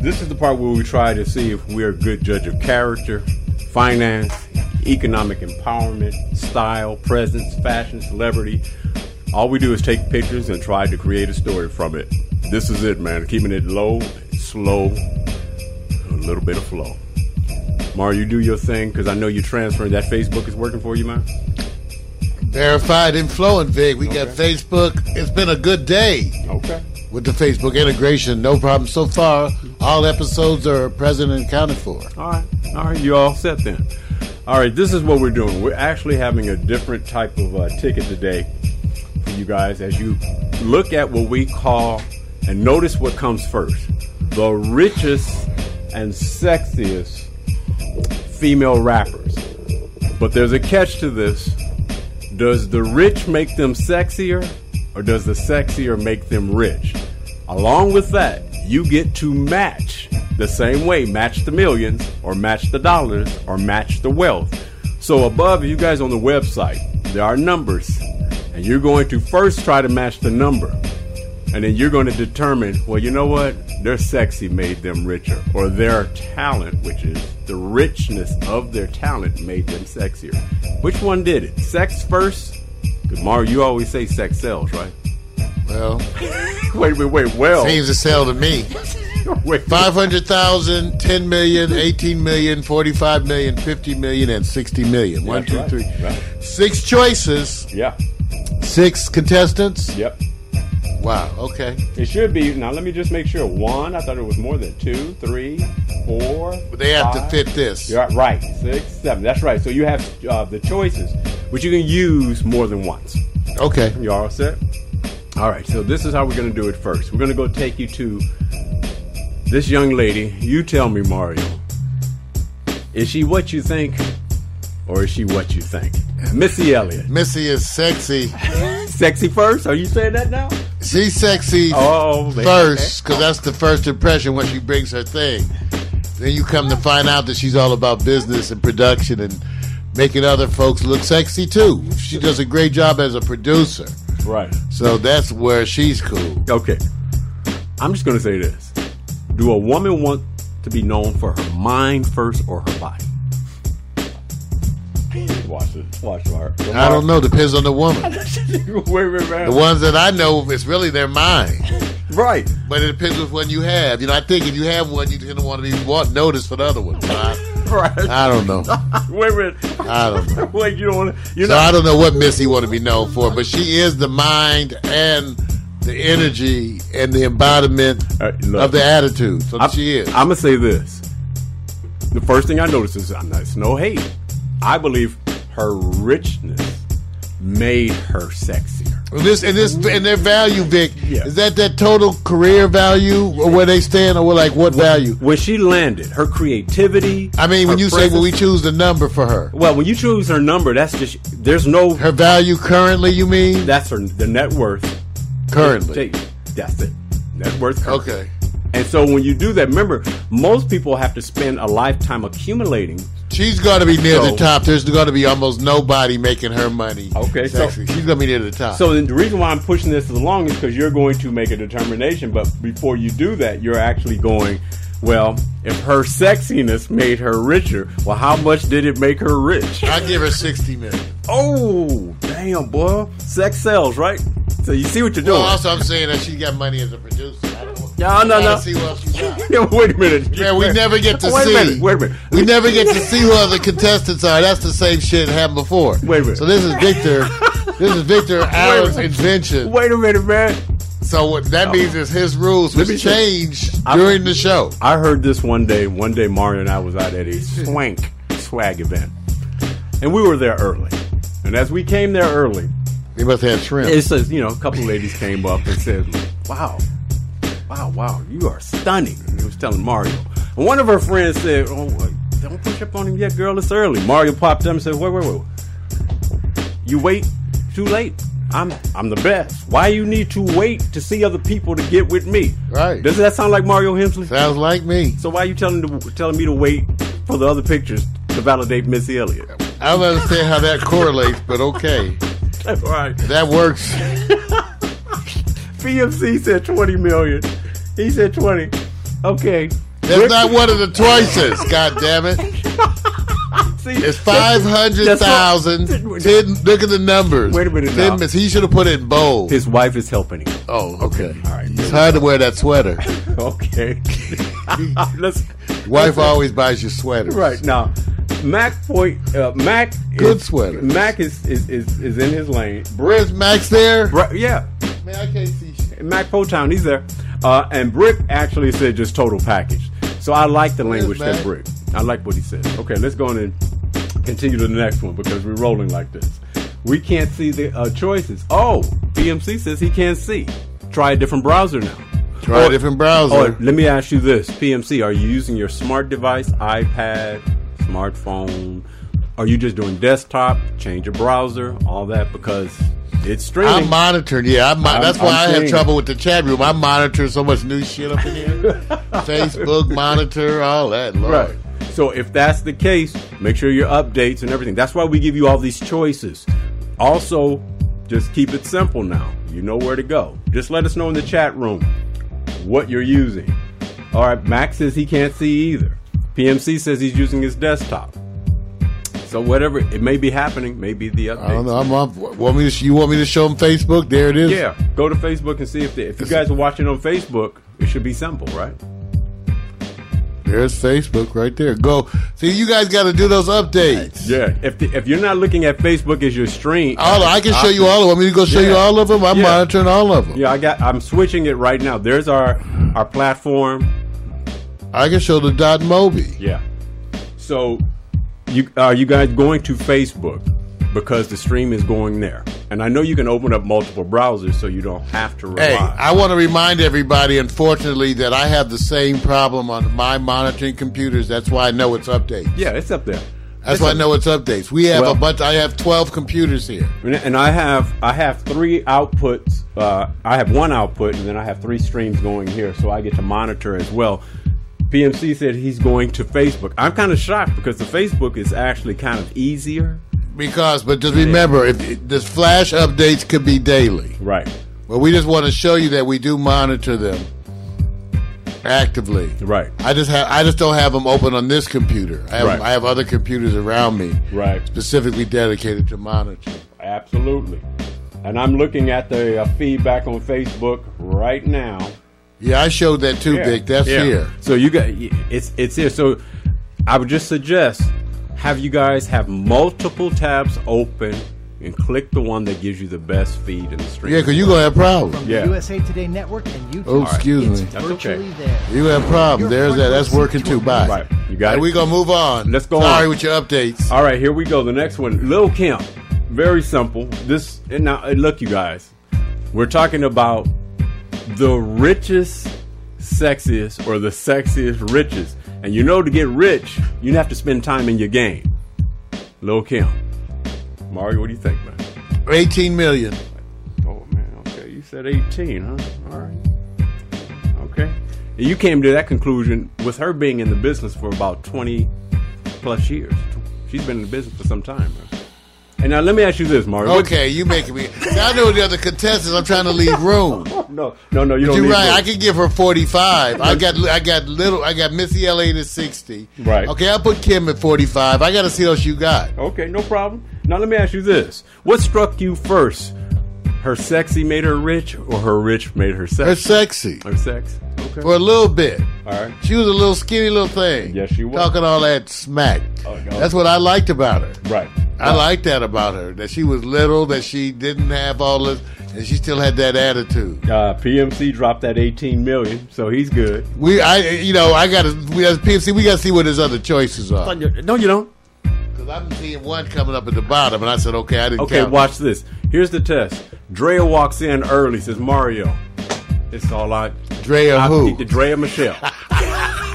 this is the part where we try to see if we're a good judge of character, finance, economic empowerment, style, presence, fashion, celebrity. All we do is take pictures and try to create a story from it. This is it, man. Keeping it low, slow, a little bit of flow. Mar, you do your thing because I know you're transferring. That Facebook is working for you, man. Verified and flowing, Vic. We got Facebook. It's been a good day Okay. With the Facebook integration. No problem so far. All episodes are present and accounted for. All right. All right. You all set then. All right. This is what we're doing. We're actually having a different type of uh, ticket today for you guys as you look at what we call and notice what comes first the richest and sexiest female rappers. But there's a catch to this. Does the rich make them sexier or does the sexier make them rich? Along with that, you get to match the same way match the millions or match the dollars or match the wealth. So above you guys on the website, there are numbers and you're going to first try to match the number. And then you're going to determine, well, you know what? Their sexy made them richer, or their talent, which is the richness of their talent, made them sexier. Which one did it? Sex first? Because Mario, you always say sex sells, right? Well, Wait, wait, wait. Well, seems to sell to me. wait. 500,000, 10 million, 18 million, 45 million, 50 million, and 60 million. One, two, right. three. Right. Six choices, Yeah. six contestants. Yep. Wow, okay. It should be. Now, let me just make sure. One, I thought it was more than two, three, four. But they have to fit this. Yeah, right. Six, seven. That's right. So you have uh, the choices, which you can use more than once. Okay. You all set? All right. So this is how we're going to do it first. We're going to go take you to this young lady. You tell me, Mario. Is she what you think, or is she what you think? Missy Elliott. Missy is sexy. Sexy first? Are you saying that now? She's sexy Oh, first because that's the first impression when she brings her thing. Then you come to find out that she's all about business and production and making other folks look sexy too. She does a great job as a producer. Right. So that's where she's cool. Okay. I'm just going to say this. Do a woman want to be known for her mind first or her body? Watch this. Watch Mark. I don't know. Depends on the woman. wait, wait, The ones that I know, it's really their mind. Right. But it depends which one you have. You know, I think if you have one, you're gonna want to be noticed for the other one. So I, Right. I don't know. wait, wait. I don't know. Wait, you don't. You're So not. I don't know what Missy want to be known for, but she is the mind and the energy and the embodiment right, look. of the attitude. So I'm, she is. I'm gonna say this. The first thing I noticed is I'm not. It's no hate. I believe her richness made her sexier. And this and this and their value, Vic, Yeah. is that that total career value or where they stand or like what value? When she landed, her creativity. I mean, when you say well, we choose the number for her, Well, when you choose her number, that's just there's no her value currently, you mean? that's her the net worth. currently. That's it. Net worth. currently. Okay. And so when you do that, remember, most people have to spend a lifetime accumulating. She's going to be near So- the top. There's going to be almost nobody making her money. Okay, so- she's going to be near the top. So then the reason why I'm pushing this along is because you're going to make a determination. But before you do that, you're actually going, well, if her sexiness made her richer, well, how much did it make her rich? I give her sixty million. Oh, damn, boy. Sex sells, right? So you see what you're doing. Also I'm saying that she got money as a producer. I. No, no, no. see what she got. Yeah, wait a minute. Yeah, we never get to wait see. a minute. Wait a minute. We never get to see who other contestants are. That's the same shit that happened before. Wait a minute. So this is Victor. this is Victor Allen's invention. Wait a minute, man. So what that means is his rules was changed I'm- during the show. I heard this one day. One day, Mario and I was out at a swank swag event, and we were there early. And as we came there early, He must have shrimp. it says, you know, a couple ladies came up and said, "Wow, wow, wow, you are stunning." He was telling Mario, and one of her friends said, "Oh, wait, don't push up on him yet, girl. It's early." Mario popped up and said, "Wait, wait, wait, you wait too late." I'm I'm the best. Why you need to wait to see other people to get with me? Right. Doesn't that sound like Mario Hemsley? Sounds like me. So why are you telling to, telling me to wait for the other pictures to validate Missy Elliott? I don't understand how that correlates, but okay. That's right. That works. PMC said 20 million. He said 20. Okay. That's Rick- not one of the choices. God damn it! See, It's five hundred that's Ten. Look at the numbers. Wait a minute Ten now. minutes. He should have put it in bold. His wife is helping him. oh, okay. All right. It's hard to wear that sweater. Okay. Let's Wife always buys you sweaters. right now. Mac point. Uh, Mac. Good is, sweater. Mac is, is is is in his lane. Where's Max there? Yeah. Man, I can't see shit. Mac Potown, he's there. Uh, and Brick actually said just total package. So I like the language that Brick. I like what he said. Okay, let's go on and continue to the next one because we're rolling like this. We can't see the uh, choices. Oh, PMC says he can't see. Try a different browser now. Try Or- a different browser. Oh, let me ask you this, PMC, are you using your smart device, iPad, smartphone? Are you just doing desktop? Change your browser, all that because it's streaming. I'm monitoring. Yeah, I'm, I'm- that's why I'm I have trouble with the chat room. I'm monitoring so much new shit up in here. Facebook monitor, all that. Lord. Right. So if that's the case, make sure your updates and everything. That's why we give you all these choices. Also, just keep it simple now. You know where to go. Just let us know in the chat room what you're using. All right, Max says he can't see either. PMC says he's using his desktop. So whatever it may be happening, maybe the updates. I don't know. I'm up. Want me to? You want me to show them Facebook? There it is. Yeah, go to Facebook and see if they, if you guys are watching on Facebook, it should be simple, right? There's Facebook right there. Go. See, you guys got to do those updates. Yeah. If the, if you're not looking at Facebook as your stream, All I can show you all of them. Want me to go show you all of them? I'm Yeah. monitoring all of them. Yeah, I got. I'm switching it right now. There's our our platform. I can show the dot Moby. Yeah. So, you are you guys going to Facebook because the stream is going there, and I know you can open up multiple browsers, so you don't have to rely. Hey, I want to remind everybody, unfortunately, that I have the same problem on my monitoring computers. That's why I know it's updates. yeah, it's up there. That's It's why I know it's updates. We have Well- a bunch. I have twelve computers here. And- And I have I have three outputs. Uh, I have one output, and then I have three streams going here, so I get to monitor as well. PMC said he's going to Facebook. I'm kind of shocked because the Facebook is actually kind of easier. Because, but just remember, if this flash updates could be daily. Right. Well, we just want to show you that we do monitor them actively. Right. I just have. I just don't have them open on this computer. I have. Right. I have other computers around me, Right. specifically dedicated to monitor. Absolutely. And I'm looking at the uh, feedback on Facebook right now. Yeah, I showed that too, Vic. That's Yeah. here. So you got it's it's here. So I would just suggest have you guys have multiple tabs open and click the one that gives you the best feed in the stream. Yeah, because you're gonna have problems. From Yeah. the USA Today Network and YouTube. Oh, excuse it's me. That's virtually okay. there. You have problems. There's that. That's working too. Bye. Right. You got Right, it. we gonna move on. Let's go Sorry on. with your updates. All right, here we go. The next one, Lil Kim. Very simple. This and now and look, you guys, we're talking about the richest, sexiest, or the sexiest, richest. And you know, to get rich, you have to spend time in your game. Lil Kim. Mario, what do you think, man? 18 million. Oh man, okay. You said 18, huh? All right. Okay. And you came to that conclusion with her being in the business for about 20 plus years. She's been in the business for some time. Man. And now let me ask you this, Mario. Okay, you making me. I know the other contestants. I'm trying to leave room. No, no, no. You don't You're right. to. I could give her 45. I got I got little. I got Missy Elliott at 60. Right. Okay, I'll put Kim at 45. I got to see what you got. Okay, no problem. Now let me ask you this: What struck you first? Her sexy made her rich, or her rich made her sexy? Her sexy? sexy Her sex. Okay. for a little bit. All right. She was a little skinny little thing. Yes, she was. Talking all that smack. Oh, no. That's what I liked about her. Right. I like that about her. That she was little. That she didn't have all this, and she still had that attitude. Uh, PMC dropped that 18 million, so he's good. We, I, you know, I got to. We as PFC, we got to see what his other choices are. No, you don't. Because I'm seeing one coming up at the bottom, and I said, okay, I didn't Okay, count. watch this. Here's the test. Drea walks in early, says Mario. It's all I. Drea I who? peeked at Drea Michelle.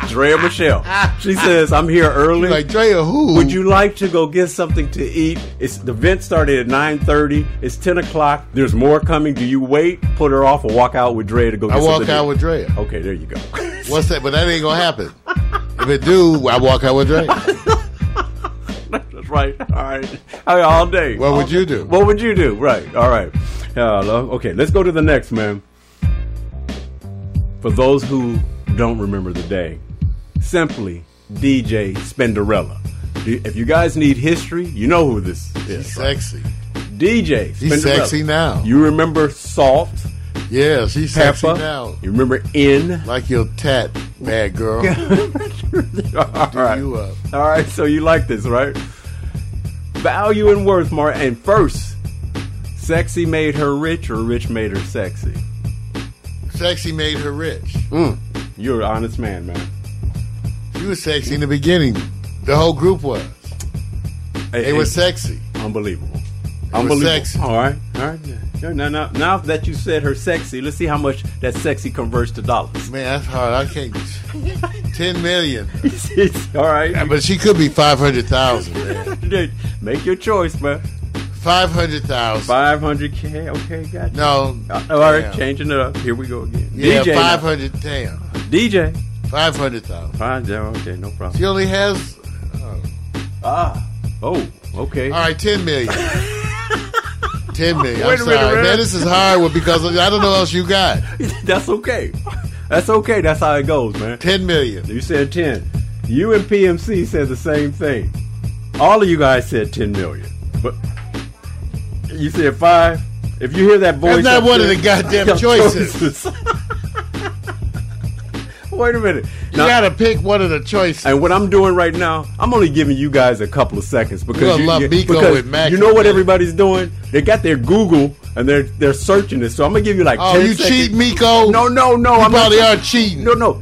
Drea Michelle. She says, I'm here early. Like Drea who? Would you like to go get something to eat? It's the event started at 9:30. It's 10 o'clock. There's more coming. Do you wait, put her off, or walk out with Drea to go? Get I walk out with Drea. Okay, there you go. What's that? But that ain't gonna happen. if it do, I walk out with Drea. That's right. All right. All, all day. What would you do? What would you do? Right. All right. Uh, okay, let's go to the next man. For those who don't remember the day, simply DJ Spinderella. If you guys need history, you know who this is. She's right? sexy. DJ She's Spinderella. sexy now. You remember Salt, Yeah, she's sexy now. You remember In. Like your tat, bad girl. All right. All right, so you like this, right? Value and worth, more. And first, sexy made her rich, or rich made her sexy. Sexy made her rich. Mm, you're an honest man, man. She were sexy in the beginning. The whole group was. They were sexy. unbelievable. were Unbelievable. sexy. All right, all right. Now, now, now that you said her sexy, let's see how much that sexy converts to dollars. Man, that's hard. I can't. Ten million. all right, but she could be five hundred thousand. Make your choice, man. Five hundred thousand. Five hundred k. Okay, got you. No. Uh, all right, Damn. changing it up. Here we go again. Yeah, five hundred. Damn. DJ. Five hundred thousand. Fine, yeah, okay, no problem. She only has. Ah, oh, okay. All right, ten million. ten million. Wait I'm a minute, sorry, man. man. This is hard because I don't know what else you got. That's okay. That's okay. That's how it goes, man. Ten million. You said 10. You and PMC said the same thing. All of you guys said 10 million. But you said 5. If you hear that voice. That's not one of the goddamn Your choices. Wait a minute. You Now, gotta pick one of the choices. and what I'm doing right now, I'm only giving you guys a couple of seconds because you, love you- because with Mac you know what everybody's doing. They got their Google and they're they're searching this. So I'm gonna give you like. Oh, 10 you seconds. cheat, Miko? No, no, no. You I'm probably not, are cheating. No, no,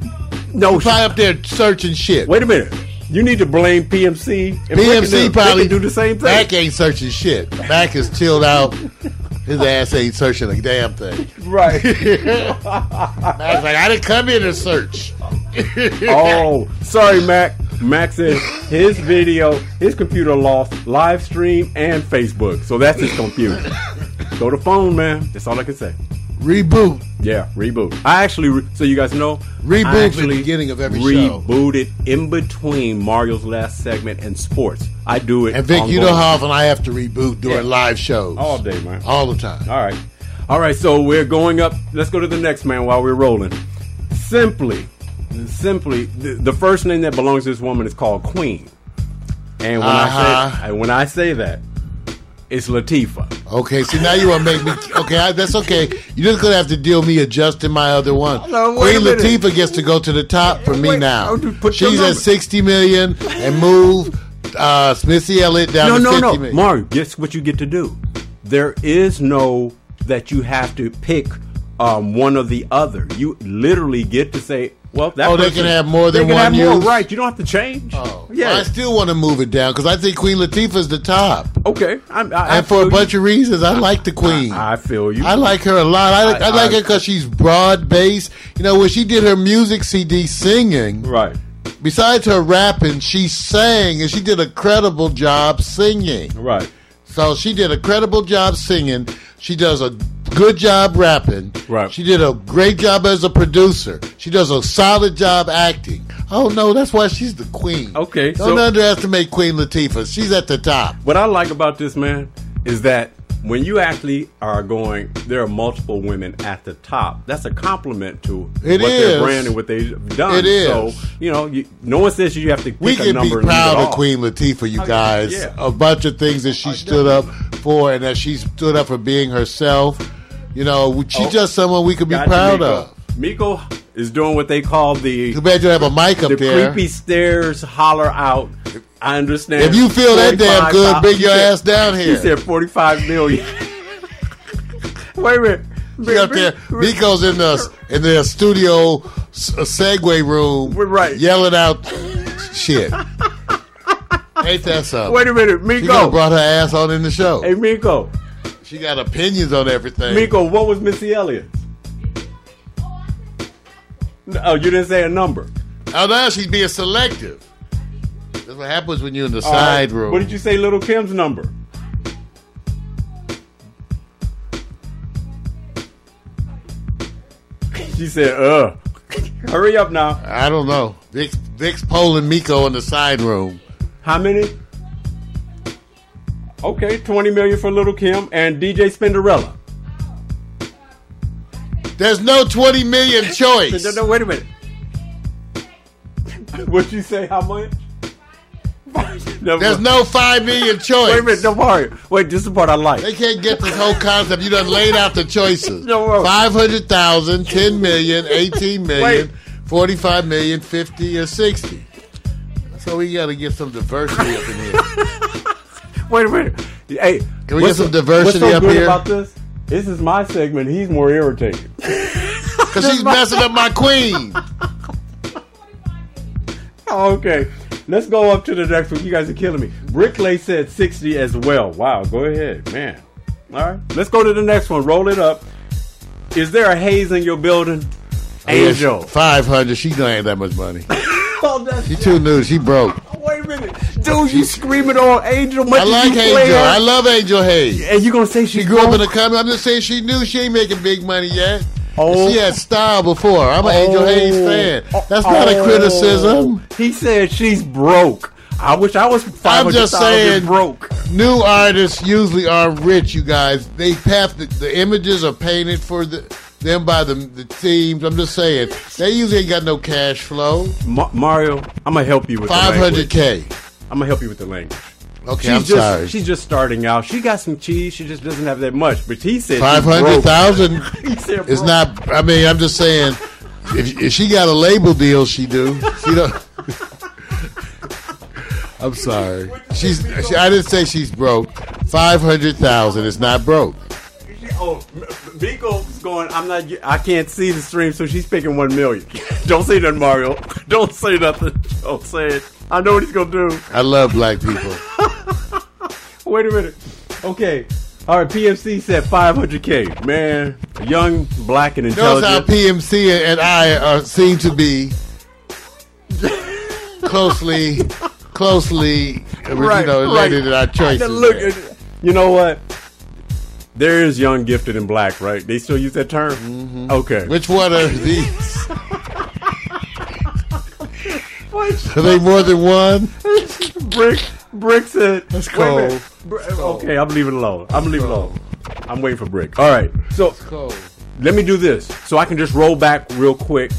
no. Probably up there searching shit. Wait a minute. You need to blame PMC. And. PMC probably do the same thing. Mac ain't searching shit. Mac is chilled out. His ass ain't searching a damn thing. Right. I was like, I didn't come here to search. oh, sorry, Mac. Mac said his video, his computer lost live stream and Facebook. So that's his computer. Go to phone, man. That's all I can say. Reboot. Yeah, reboot. I actually, re- so you guys know, Reboot at the beginning of every show. rebooted in between Mario's last segment and sports. I do it. And Vic, you ongoing. know how often I have to reboot during Yeah. live shows. all day, man. All the time. All right. All right, so we're going up. Let's go to the next man while we're rolling. Simply, simply, the, the first name that belongs to this woman is called Queen. And when I Uh-huh. say and when I say that, it's Latifah. Okay, see now you want to make me. Okay, I, that's okay. You're just gonna have to deal me adjusting my other one. No, Queen minute. Latifah gets to go to the top for me Wait, now. put She's at 60 million and move uh, Smithy Elliott down No, to no, 50 no, million. Mario. Guess what you get to do. There is no that you have to pick um, one or the other. You literally get to say, well, that Oh, they can have more than they can one have more, right? You don't have to change. Oh, yeah. well, I still want to move it down because I think Queen Latifah's the top, okay. I'm, I, I and for feel a you. bunch of reasons, I like the Queen. I, I feel you. I like her a lot. I, like- I, I- like I- her because she's broad based. You know, when she did her music CD singing, right. besides her rapping, she sang and she did a credible job singing. Right. So she did a credible job singing. She does a good job rapping. Right. She did a great job as a producer. She does a solid job acting. Oh no, that's why she's the queen. Okay, Don't so- underestimate Queen Latifah. She's at the top. What I like about this man is that when you actually are going, there are multiple women at the top. That's a compliment to It what is. their brand and what they've done. It is. So you know, you, no one says you have to pick We a can be proud of. Queen Latifah, you oh, guys. yeah. A bunch of things that she stood up for and that she stood up for being herself. You know, she's Oh. just someone we could be you, proud of. Miko is doing what they call the Too bad you don't have a mic up the there. creepy stairs holler out. I understand. If you feel that damn good, bring your said- ass down here. He said forty-five million. Wait a minute. She up there. Miko's in the in the studio Segway room, We're right. yelling out shit. Ain't that something? Wait a minute, she Miko. brought her ass on in the show. Hey, Miko. She got opinions on everything. Miko, what was Missy Elliott? Oh, you didn't say a number. Oh, now she's being selective. That's what happens when you're in the All right. side room. What did you say, Little Kim's number? She said, "Uh, hurry up now." I don't know. Vic's, Vic's polling Miko in the side room. How many? Okay, twenty million for Little Kim and DJ Spinderella. There's no 20 million choice. No, no, wait a minute. What'd you say? How much? no, There's no 5 million choice. Wait a minute, no part. Wait, this is the part I like. They can't get this whole concept. You done laid out the choices. No, no. 500,000, 10 million, 18 million, Wait. 45 million, 50, or 60. So we got to get some diversity up in here. Wait a minute. Hey, Can we get some so- diversity what's so up here? about this? This is my segment. He's more irritated. Because she's messing up my queen. Oh, okay. Let's go up to the next one. You guys are killing me. Bricklay said 60 as well. Wow, go ahead, man. All right. Let's go to the next one. Roll it up. Is there a haze in your building? Oh, Angel. 500. She don't have that much money. Oh, She too new. She broke dude, you screaming on Angel. Much I like Angel. I love Angel Haze. And you gonna say she, grew up in the country? I'm just saying she knew she ain't making big money yet. Oh. She had style before. I'm an oh. Angel Haze oh. fan. Oh, That's not oh. a criticism. He said she's broke. I wish I was. I'm just saying, broke. New artists usually are rich. You guys, they have the, the images are painted for the them by the, the teams. I'm just saying they usually ain't got no cash flow. Ma- Mario, I'm gonna help you with 500k. I'm gonna help you with the language. Okay, She's I'm just, sorry. She's just starting out. She got some cheese. She just doesn't have that much. But he said five hundred thousand Five hundred broke. thousand He said is not. I mean, I'm just saying, if, if she got a label deal, she do. She don't. I'm sorry. She's. She, I didn't say she's broke. Five hundred thousand is not broke. Oh, Miko's going. I'm not. I can't see the stream, so she's picking one million. Don't say that, Mario. Don't say nothing. Don't say it. I know what he's gonna do. I love black people. Wait a minute. Okay. All right. PMC said 500k. Man, young, black, and Notice how intelligent. PMC and I are seem to be closely, closely, you know, related in our choices. Look, you know what? There is young, gifted, and black, right? They still use that term. Mm-hmm. Okay. Which one are these? Are they more than one? Brick, Brick said. That's Wait a minute. cold. Okay, I'm leaving it alone. I'm leaving it alone. I'm waiting for Brick. All right. So Cold. let me do this so I can just roll back real quick.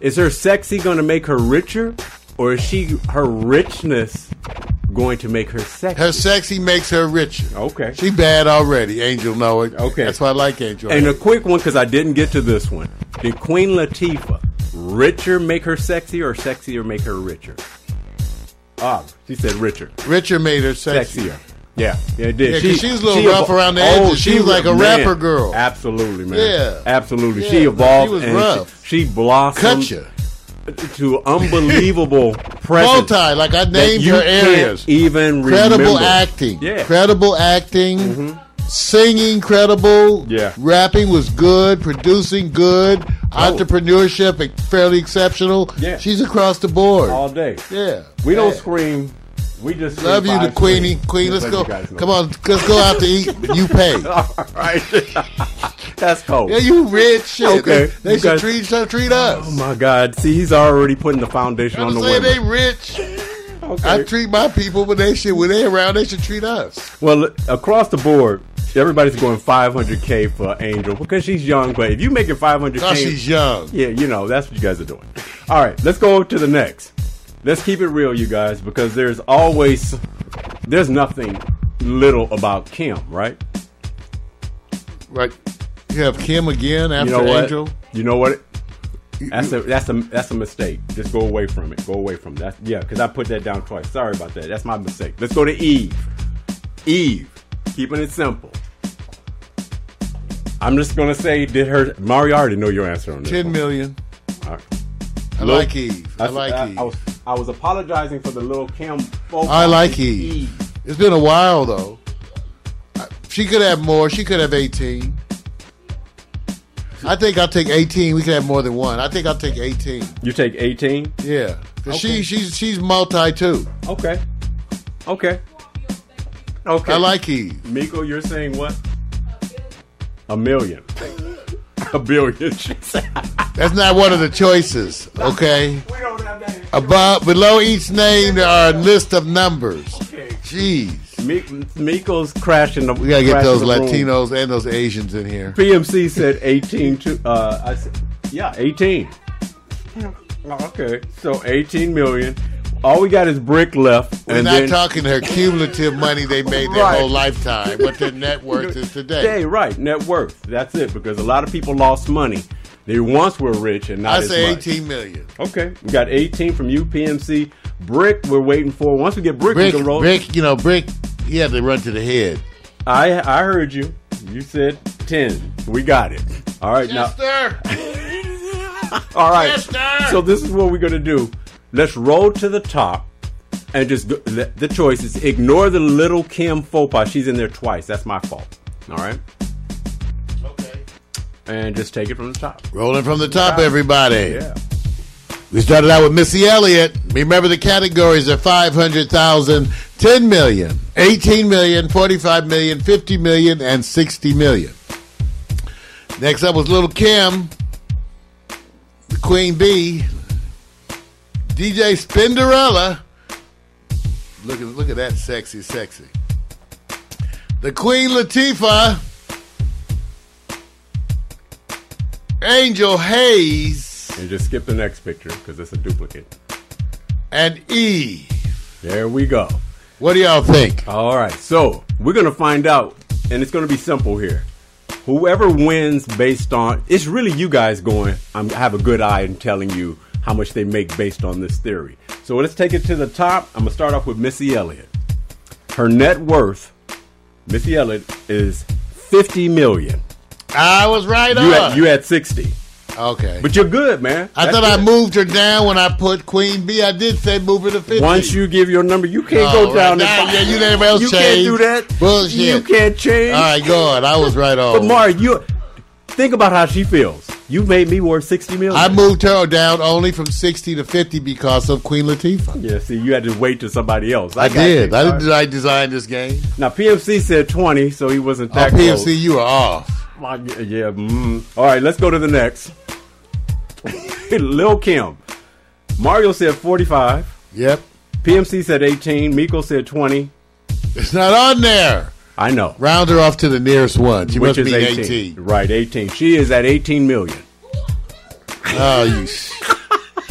Is her sexy going to make her richer, or is she her richness going to make her sexy? Her sexy makes her richer. Okay. She bad already. Angel know it. Okay. That's why I like Angel. And a quick one because I didn't get to this one. Did Queen Latifah richer make her sexy, or sexier make her richer? Ah, she said richer, Richer made her sexy. sexier. Yeah, yeah, it did. Yeah, 'cause she was a little she rough evo- around the Oh, edges. She was like a man, rapper girl. Absolutely, man. Yeah. absolutely. Yeah, she evolved. she was and rough. She, she blossomed Cut you. To unbelievable presence. Multi, like I named you areas. Even Credible remember. acting. Yeah. Mm-hmm. Credible acting. Singing credible. Yeah. Rapping was good. Producing good. Entrepreneurship fairly exceptional. Yeah. She's across the board. all day. yeah. We don't scream. We just Love you, the Queenie. Queen, let's go. let you guys. Come on, let's go out to eat. You pay. All right. That's cold. Yeah, you rich shit. Okay. They, they should guys- treat, should treat us. Oh my God! See, he's already putting the foundation I'm on the saying they rich. Okay. I treat my people when they should when they around. They should treat us. well, across the board, everybody's going 500k for Angel because she's young. But if you make it 500k, Cause she's young. yeah, you know that's what you guys are doing. All right, let's go to the next. Let's keep it real, you guys, because there's always there's nothing little about Kim, right? Right. You have Kim again after You know what? Angel. You know what? That's a that's a that's a mistake. Just go away from it. Go away from that. Yeah, because I put that down twice. Sorry about that. That's my mistake. Let's go to Eve. Eve, keeping it simple. I'm just gonna say, did her Mario already know your answer on this? Ten one. million. All right. I Look, like Eve. I, like I, Eve. I was I was apologizing for the little Kim. I like song. Eve. It's been a while though. She could have more. She could have eighteen. I think I'll take eighteen. We could have more than one. I think I'll take eighteen. You take 18. Yeah. Okay. she she's she's multi too. Okay. Okay. Okay. I like Eve. Miko, you're saying what? A million. a billion. She billion. That's not one of the choices. Okay. We don't have that. Above below each name there are a list of numbers. Okay. Jeez. Mi- Miko's crashing the. We gotta get those the room. Latinos and those Asians in here. PMC said 18 to. Uh, I said, yeah, 18. Oh, Okay, so 18 million. All we got is brick left, We're and not then talking her cumulative money they made their Right. whole lifetime, what their net worth is today. Hey, right, net worth. That's it. Because a lot of people lost money. They once were rich and not I say much. 18 million. Okay, we got 18 from UPMC. Brick, we're waiting for. Once we get Brick, we Brick, can roll. Brick, you know, Brick, he had to run to the head. I I heard you. You said 10. We got it. All right, now. sir. All right. So this is what we're gonna do. Let's roll to the top, and just go, the, the choice is ignore the little Kim faux pas. She's in there twice. That's my fault. All right, Okay. and just take it from the top. Rolling from the top, everybody. Yeah. We started out with Missy Elliott. Remember the categories are 500,000, 10 million, 18 million, 45 million, 50 million, and 60 million. Next up was Little Kim, the Queen Bee, DJ Spinderella. Look at look at that sexy, sexy. The Queen Latifah, Angel Haze, And just skip the next picture because it's a duplicate. and E. There we go. What do y'all think? All right, so we're gonna find out, and it's gonna be simple here. Whoever wins based on it's really you guys going. I'm, I have a good eye in telling you how much they make based on this theory. So let's take it to the top. I'm gonna start off with Missy Elliott. Her net worth, Missy Elliott, is 50 million. I was right You on. had you had 60, okay. but you're good, man. I That's thought I moved her down when I put Queen B. I did say move her to 50. Once you give your number, you can't Oh, go down. right. and- yeah, you never else You can't do that. Bullshit. You can't change. All right, go on. I was right on. But Mari, you think about how she feels. You made me worth sixty million. I moved her down only from 60 to 50 because of Queen Latifah. yeah, see, you had to wait to somebody else. I got did. I did. I designed this game. Now PMC said twenty, so he wasn't Oh, that PFC, close. you are off. My- Yeah. Mm. All right, let's go to the next. Lil Kim. Mario said forty-five. Yep. PMC said eighteen. Miko said twenty. It's not on there. I know. Round her off to the nearest one. She Which must be 18. 18. Right, 18. She is at 18 million. Oh, you. sh-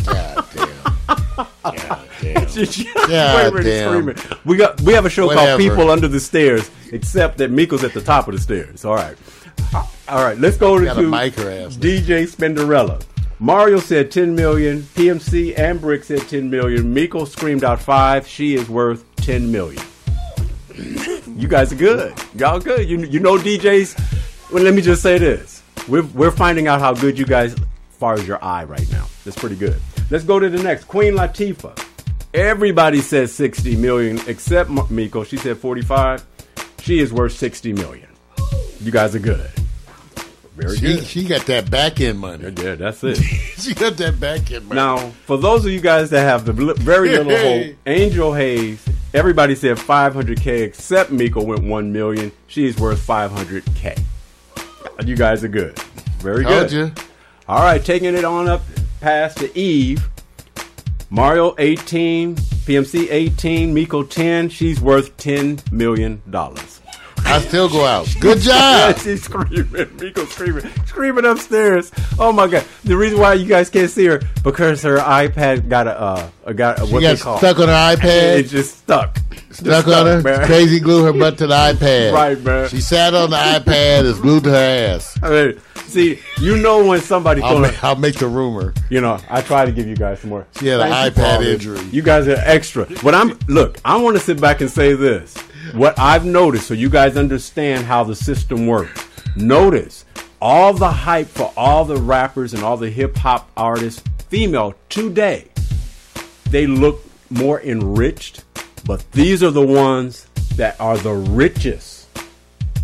God damn. God damn. Wait, wait, damn. screaming. We got we have a show Whatever. called People Under the Stairs, except that Miko's at the top of the stairs. All right. Uh, all right, let's go to Gotta mic ass. DJ Spinderella. Mario said 10 million. PMC and Brick said 10 million. Miko screamed out five. She is worth 10 million. You guys are good. Y'all good. You, you know DJs. Well, let me just say this. We're, we're finding out how good you guys, as far as your eye right now. That's pretty good. Let's go to the next. Queen Latifah. Everybody says 60 million except Miko. She said 45. She is worth 60 million. You guys are good. Very She, good. she got that back end money. Yeah, that's it. She got that back end money. Now, for those of you guys that have the very little hope, Angel Haze, everybody said 500k except Miko went 1 million. She's worth 500k. You guys are good. Very Told good. you. All right, taking it on up past to Eve. Mario 18, PMC 18, Miko 10. She's worth 10 million dollars. I still go out. Good job. She's screaming. Miko screaming. Screaming upstairs. Oh my god. The reason why you guys can't see her because her iPad got a uh got a, what got they call stuck on her iPad. It's just stuck. Just stuck on her. man. Crazy glue her butt to the iPad. Right, man. She sat on the iPad. It's glued to her ass. I mean, see, you know when somebody's I'll make, I'll make the rumor. you know, I try to give you guys some more. She had Thank for iPad injury. You guys are extra. But I'm look. I want to sit back and say this. What I've noticed, so you guys understand how the system works. Notice all the hype for all the rappers and all the hip hop artists, female today. They look more enriched, but these are the ones that are the richest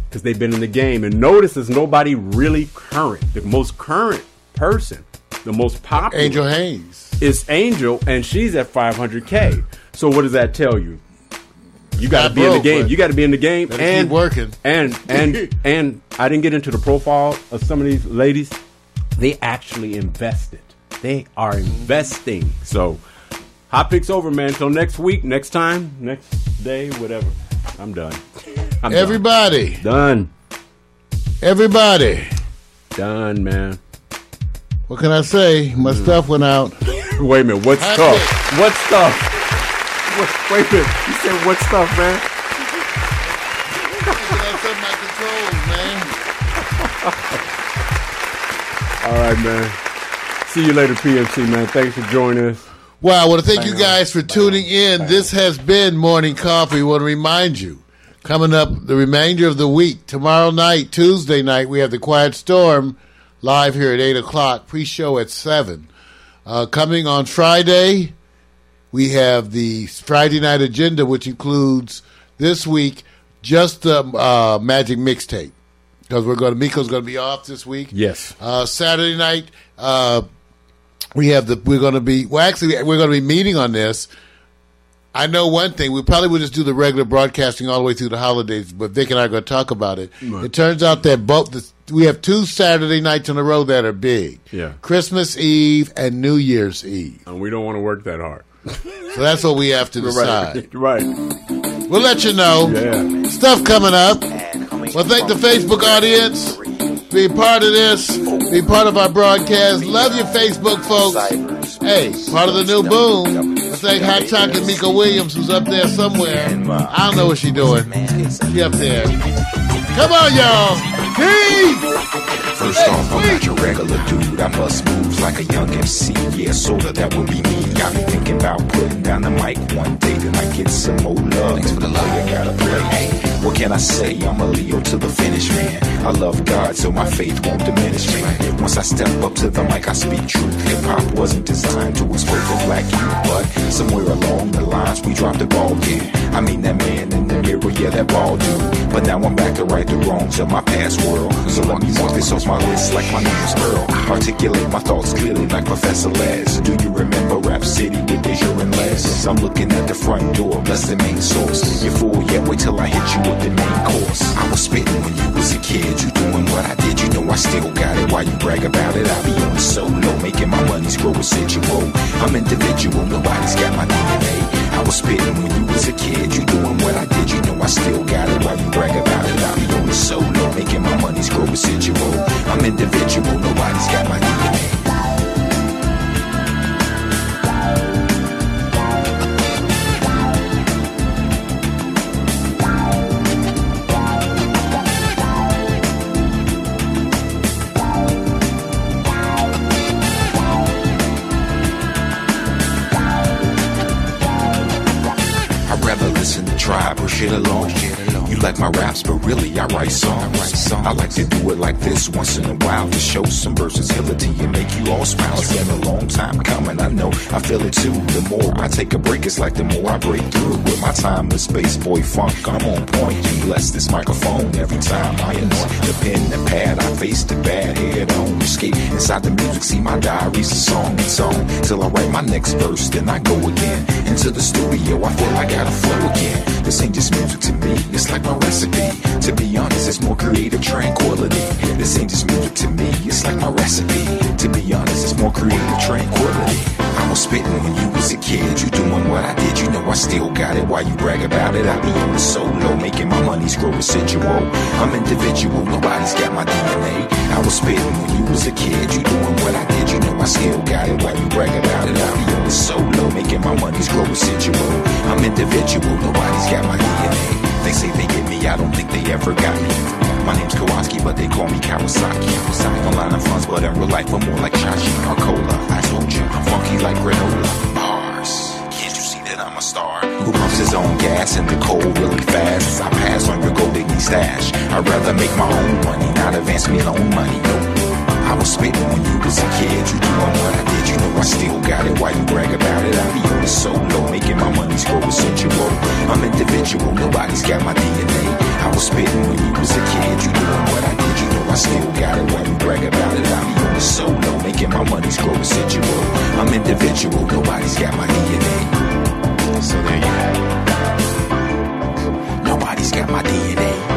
because they've been in the game. And notice there's nobody really current. The most current person, the most popular, Angel Haze. is Angel, and she's at 500k. So what does that tell you? You got to be in the game. You got to be in the game and keep working. And and and I didn't get into the profile of some of these ladies. They actually invested. They are investing. So hot picks over, man. Till next week, next time, next day, whatever. I'm done. I'm Everybody, done. everybody. Done, man. What can I say? My Hmm. stuff went out. Wait a minute. What That's stuff? it. What stuff? What, wait a minute. You said what stuff, man? That's in my controls, man. All right, man. See you later, PMC, man. Thanks for joining us. Wow, I want to thank you guys for tuning in. This has been Morning Coffee. We want to remind you, coming up the remainder of the week, tomorrow night, Tuesday night, we have the Quiet Storm live here at 8 o'clock, pre show at 7. Uh, coming on Friday, we have the Friday night agenda, which includes this week just the uh, Magic Mixtape. Because we're going to, Miko's going to be off this week. Yes. Uh, Saturday night, uh, we have the we're going to be well actually we're going to be meeting on this i know one thing we probably would just do the regular broadcasting all the way through the holidays but vic and i are going to talk about it it turns out that both the, we have two saturday nights in a row that are big Yeah. christmas eve and new year's eve And we don't want to work that hard. So that's what we have to decide. Right. we'll let you know. Yeah. stuff coming up. Well thank the facebook audience. Be part of this. Be part of our broadcast. Love your facebook folks hey part of the new boom i thank hot chocolate mika williams who's up there somewhere i don't know what she's doing she up there come on y'all peace First off, I'm not your regular dude. I bust moves like a young MC. Yeah, sorta, that would be me. Got me thinking about putting down the mic one day. Then I get some more love. Thanks for the love you gotta play. Hey, what can I say? I'm a Leo to the finish, man. I love God, so my faith won't diminish me. Once I step up to the mic, I speak truth. Hip hop wasn't designed to exploit the black youth, but somewhere along the lines we dropped the ball. Yeah, I mean that man in the mirror, yeah, that ball dude. But now I'm back to right the wrongs of my past world. So let me mark this off my list like my name's Earl. Articulate my thoughts clearly like Professor Les. Do you remember Rap City with Deja and Les? I'm looking at the front door, bless the main source. You fool, yeah, wait till I hit you with the main course. I was spitting when you was a kid, you doing what I did, you know I still got it. Why you brag about it? I be on solo, making my money's grow residual. I'm individual, nobody's got my DNA. I was spitting when you was a kid, you doing what I did, you know I still got it. Why you brag about it? I be on solo, making my money's grow residual. I'm individual, nobody's got my DNA. Or shit alone. You like my raps, but really I write songs. I like to do it like this once in a while to show some versatility and make you all smile. It's been a long time coming, I know. I feel it too. The more I take a break, it's like the more I break through. With my time, timeless space boy funk, I'm on point. And bless this microphone every time I anoint the pen, the pad. I face the bad head on. Escape inside the music, see my diaries, a song. It's on till I write my next verse, then I go again into the studio. I feel I gotta flow again. This ain't just music to me, it's like my recipe. To be honest, it's more creative tranquility. This ain't just music to me, it's like my recipe. To be honest, it's more creative tranquility. Spitting when you was a kid, you doing what I did, you know I still got it. Why you brag about it? I be on the solo, making my money's grow residual. I'm individual, nobody's got my DNA. I was spitting when you was a kid, you doing what I did, you know I still got it. Why you brag about it? I be on the solo, making my money's grow residual. I'm individual, nobody's got my DNA. They say they get me, I don't think they ever got me. My name's Kowalski, but they call me Kawasaki. Kawasaki online I'm fronts, but in real life I'm more like Chachi or Cola. I told you, I'm funky like granola. Bars. Can't you see that I'm a star? Who pumps his own gas in the cold really fast? I pass on your gold digging stash. I'd rather make my own money, not advance me loan money. I was spitting when you was a kid. You doing what I did, you know I still got it. Why you brag about it? I be on the solo, making my money's grow essential. I'm individual, nobody's got my DNA. I was spitting when you was a kid. You doing what I did, you know I still got it. Why you brag about it? I be on the solo, making my money's grow essential. I'm individual, nobody's got my DNA. So there you go. Nobody's got my DNA.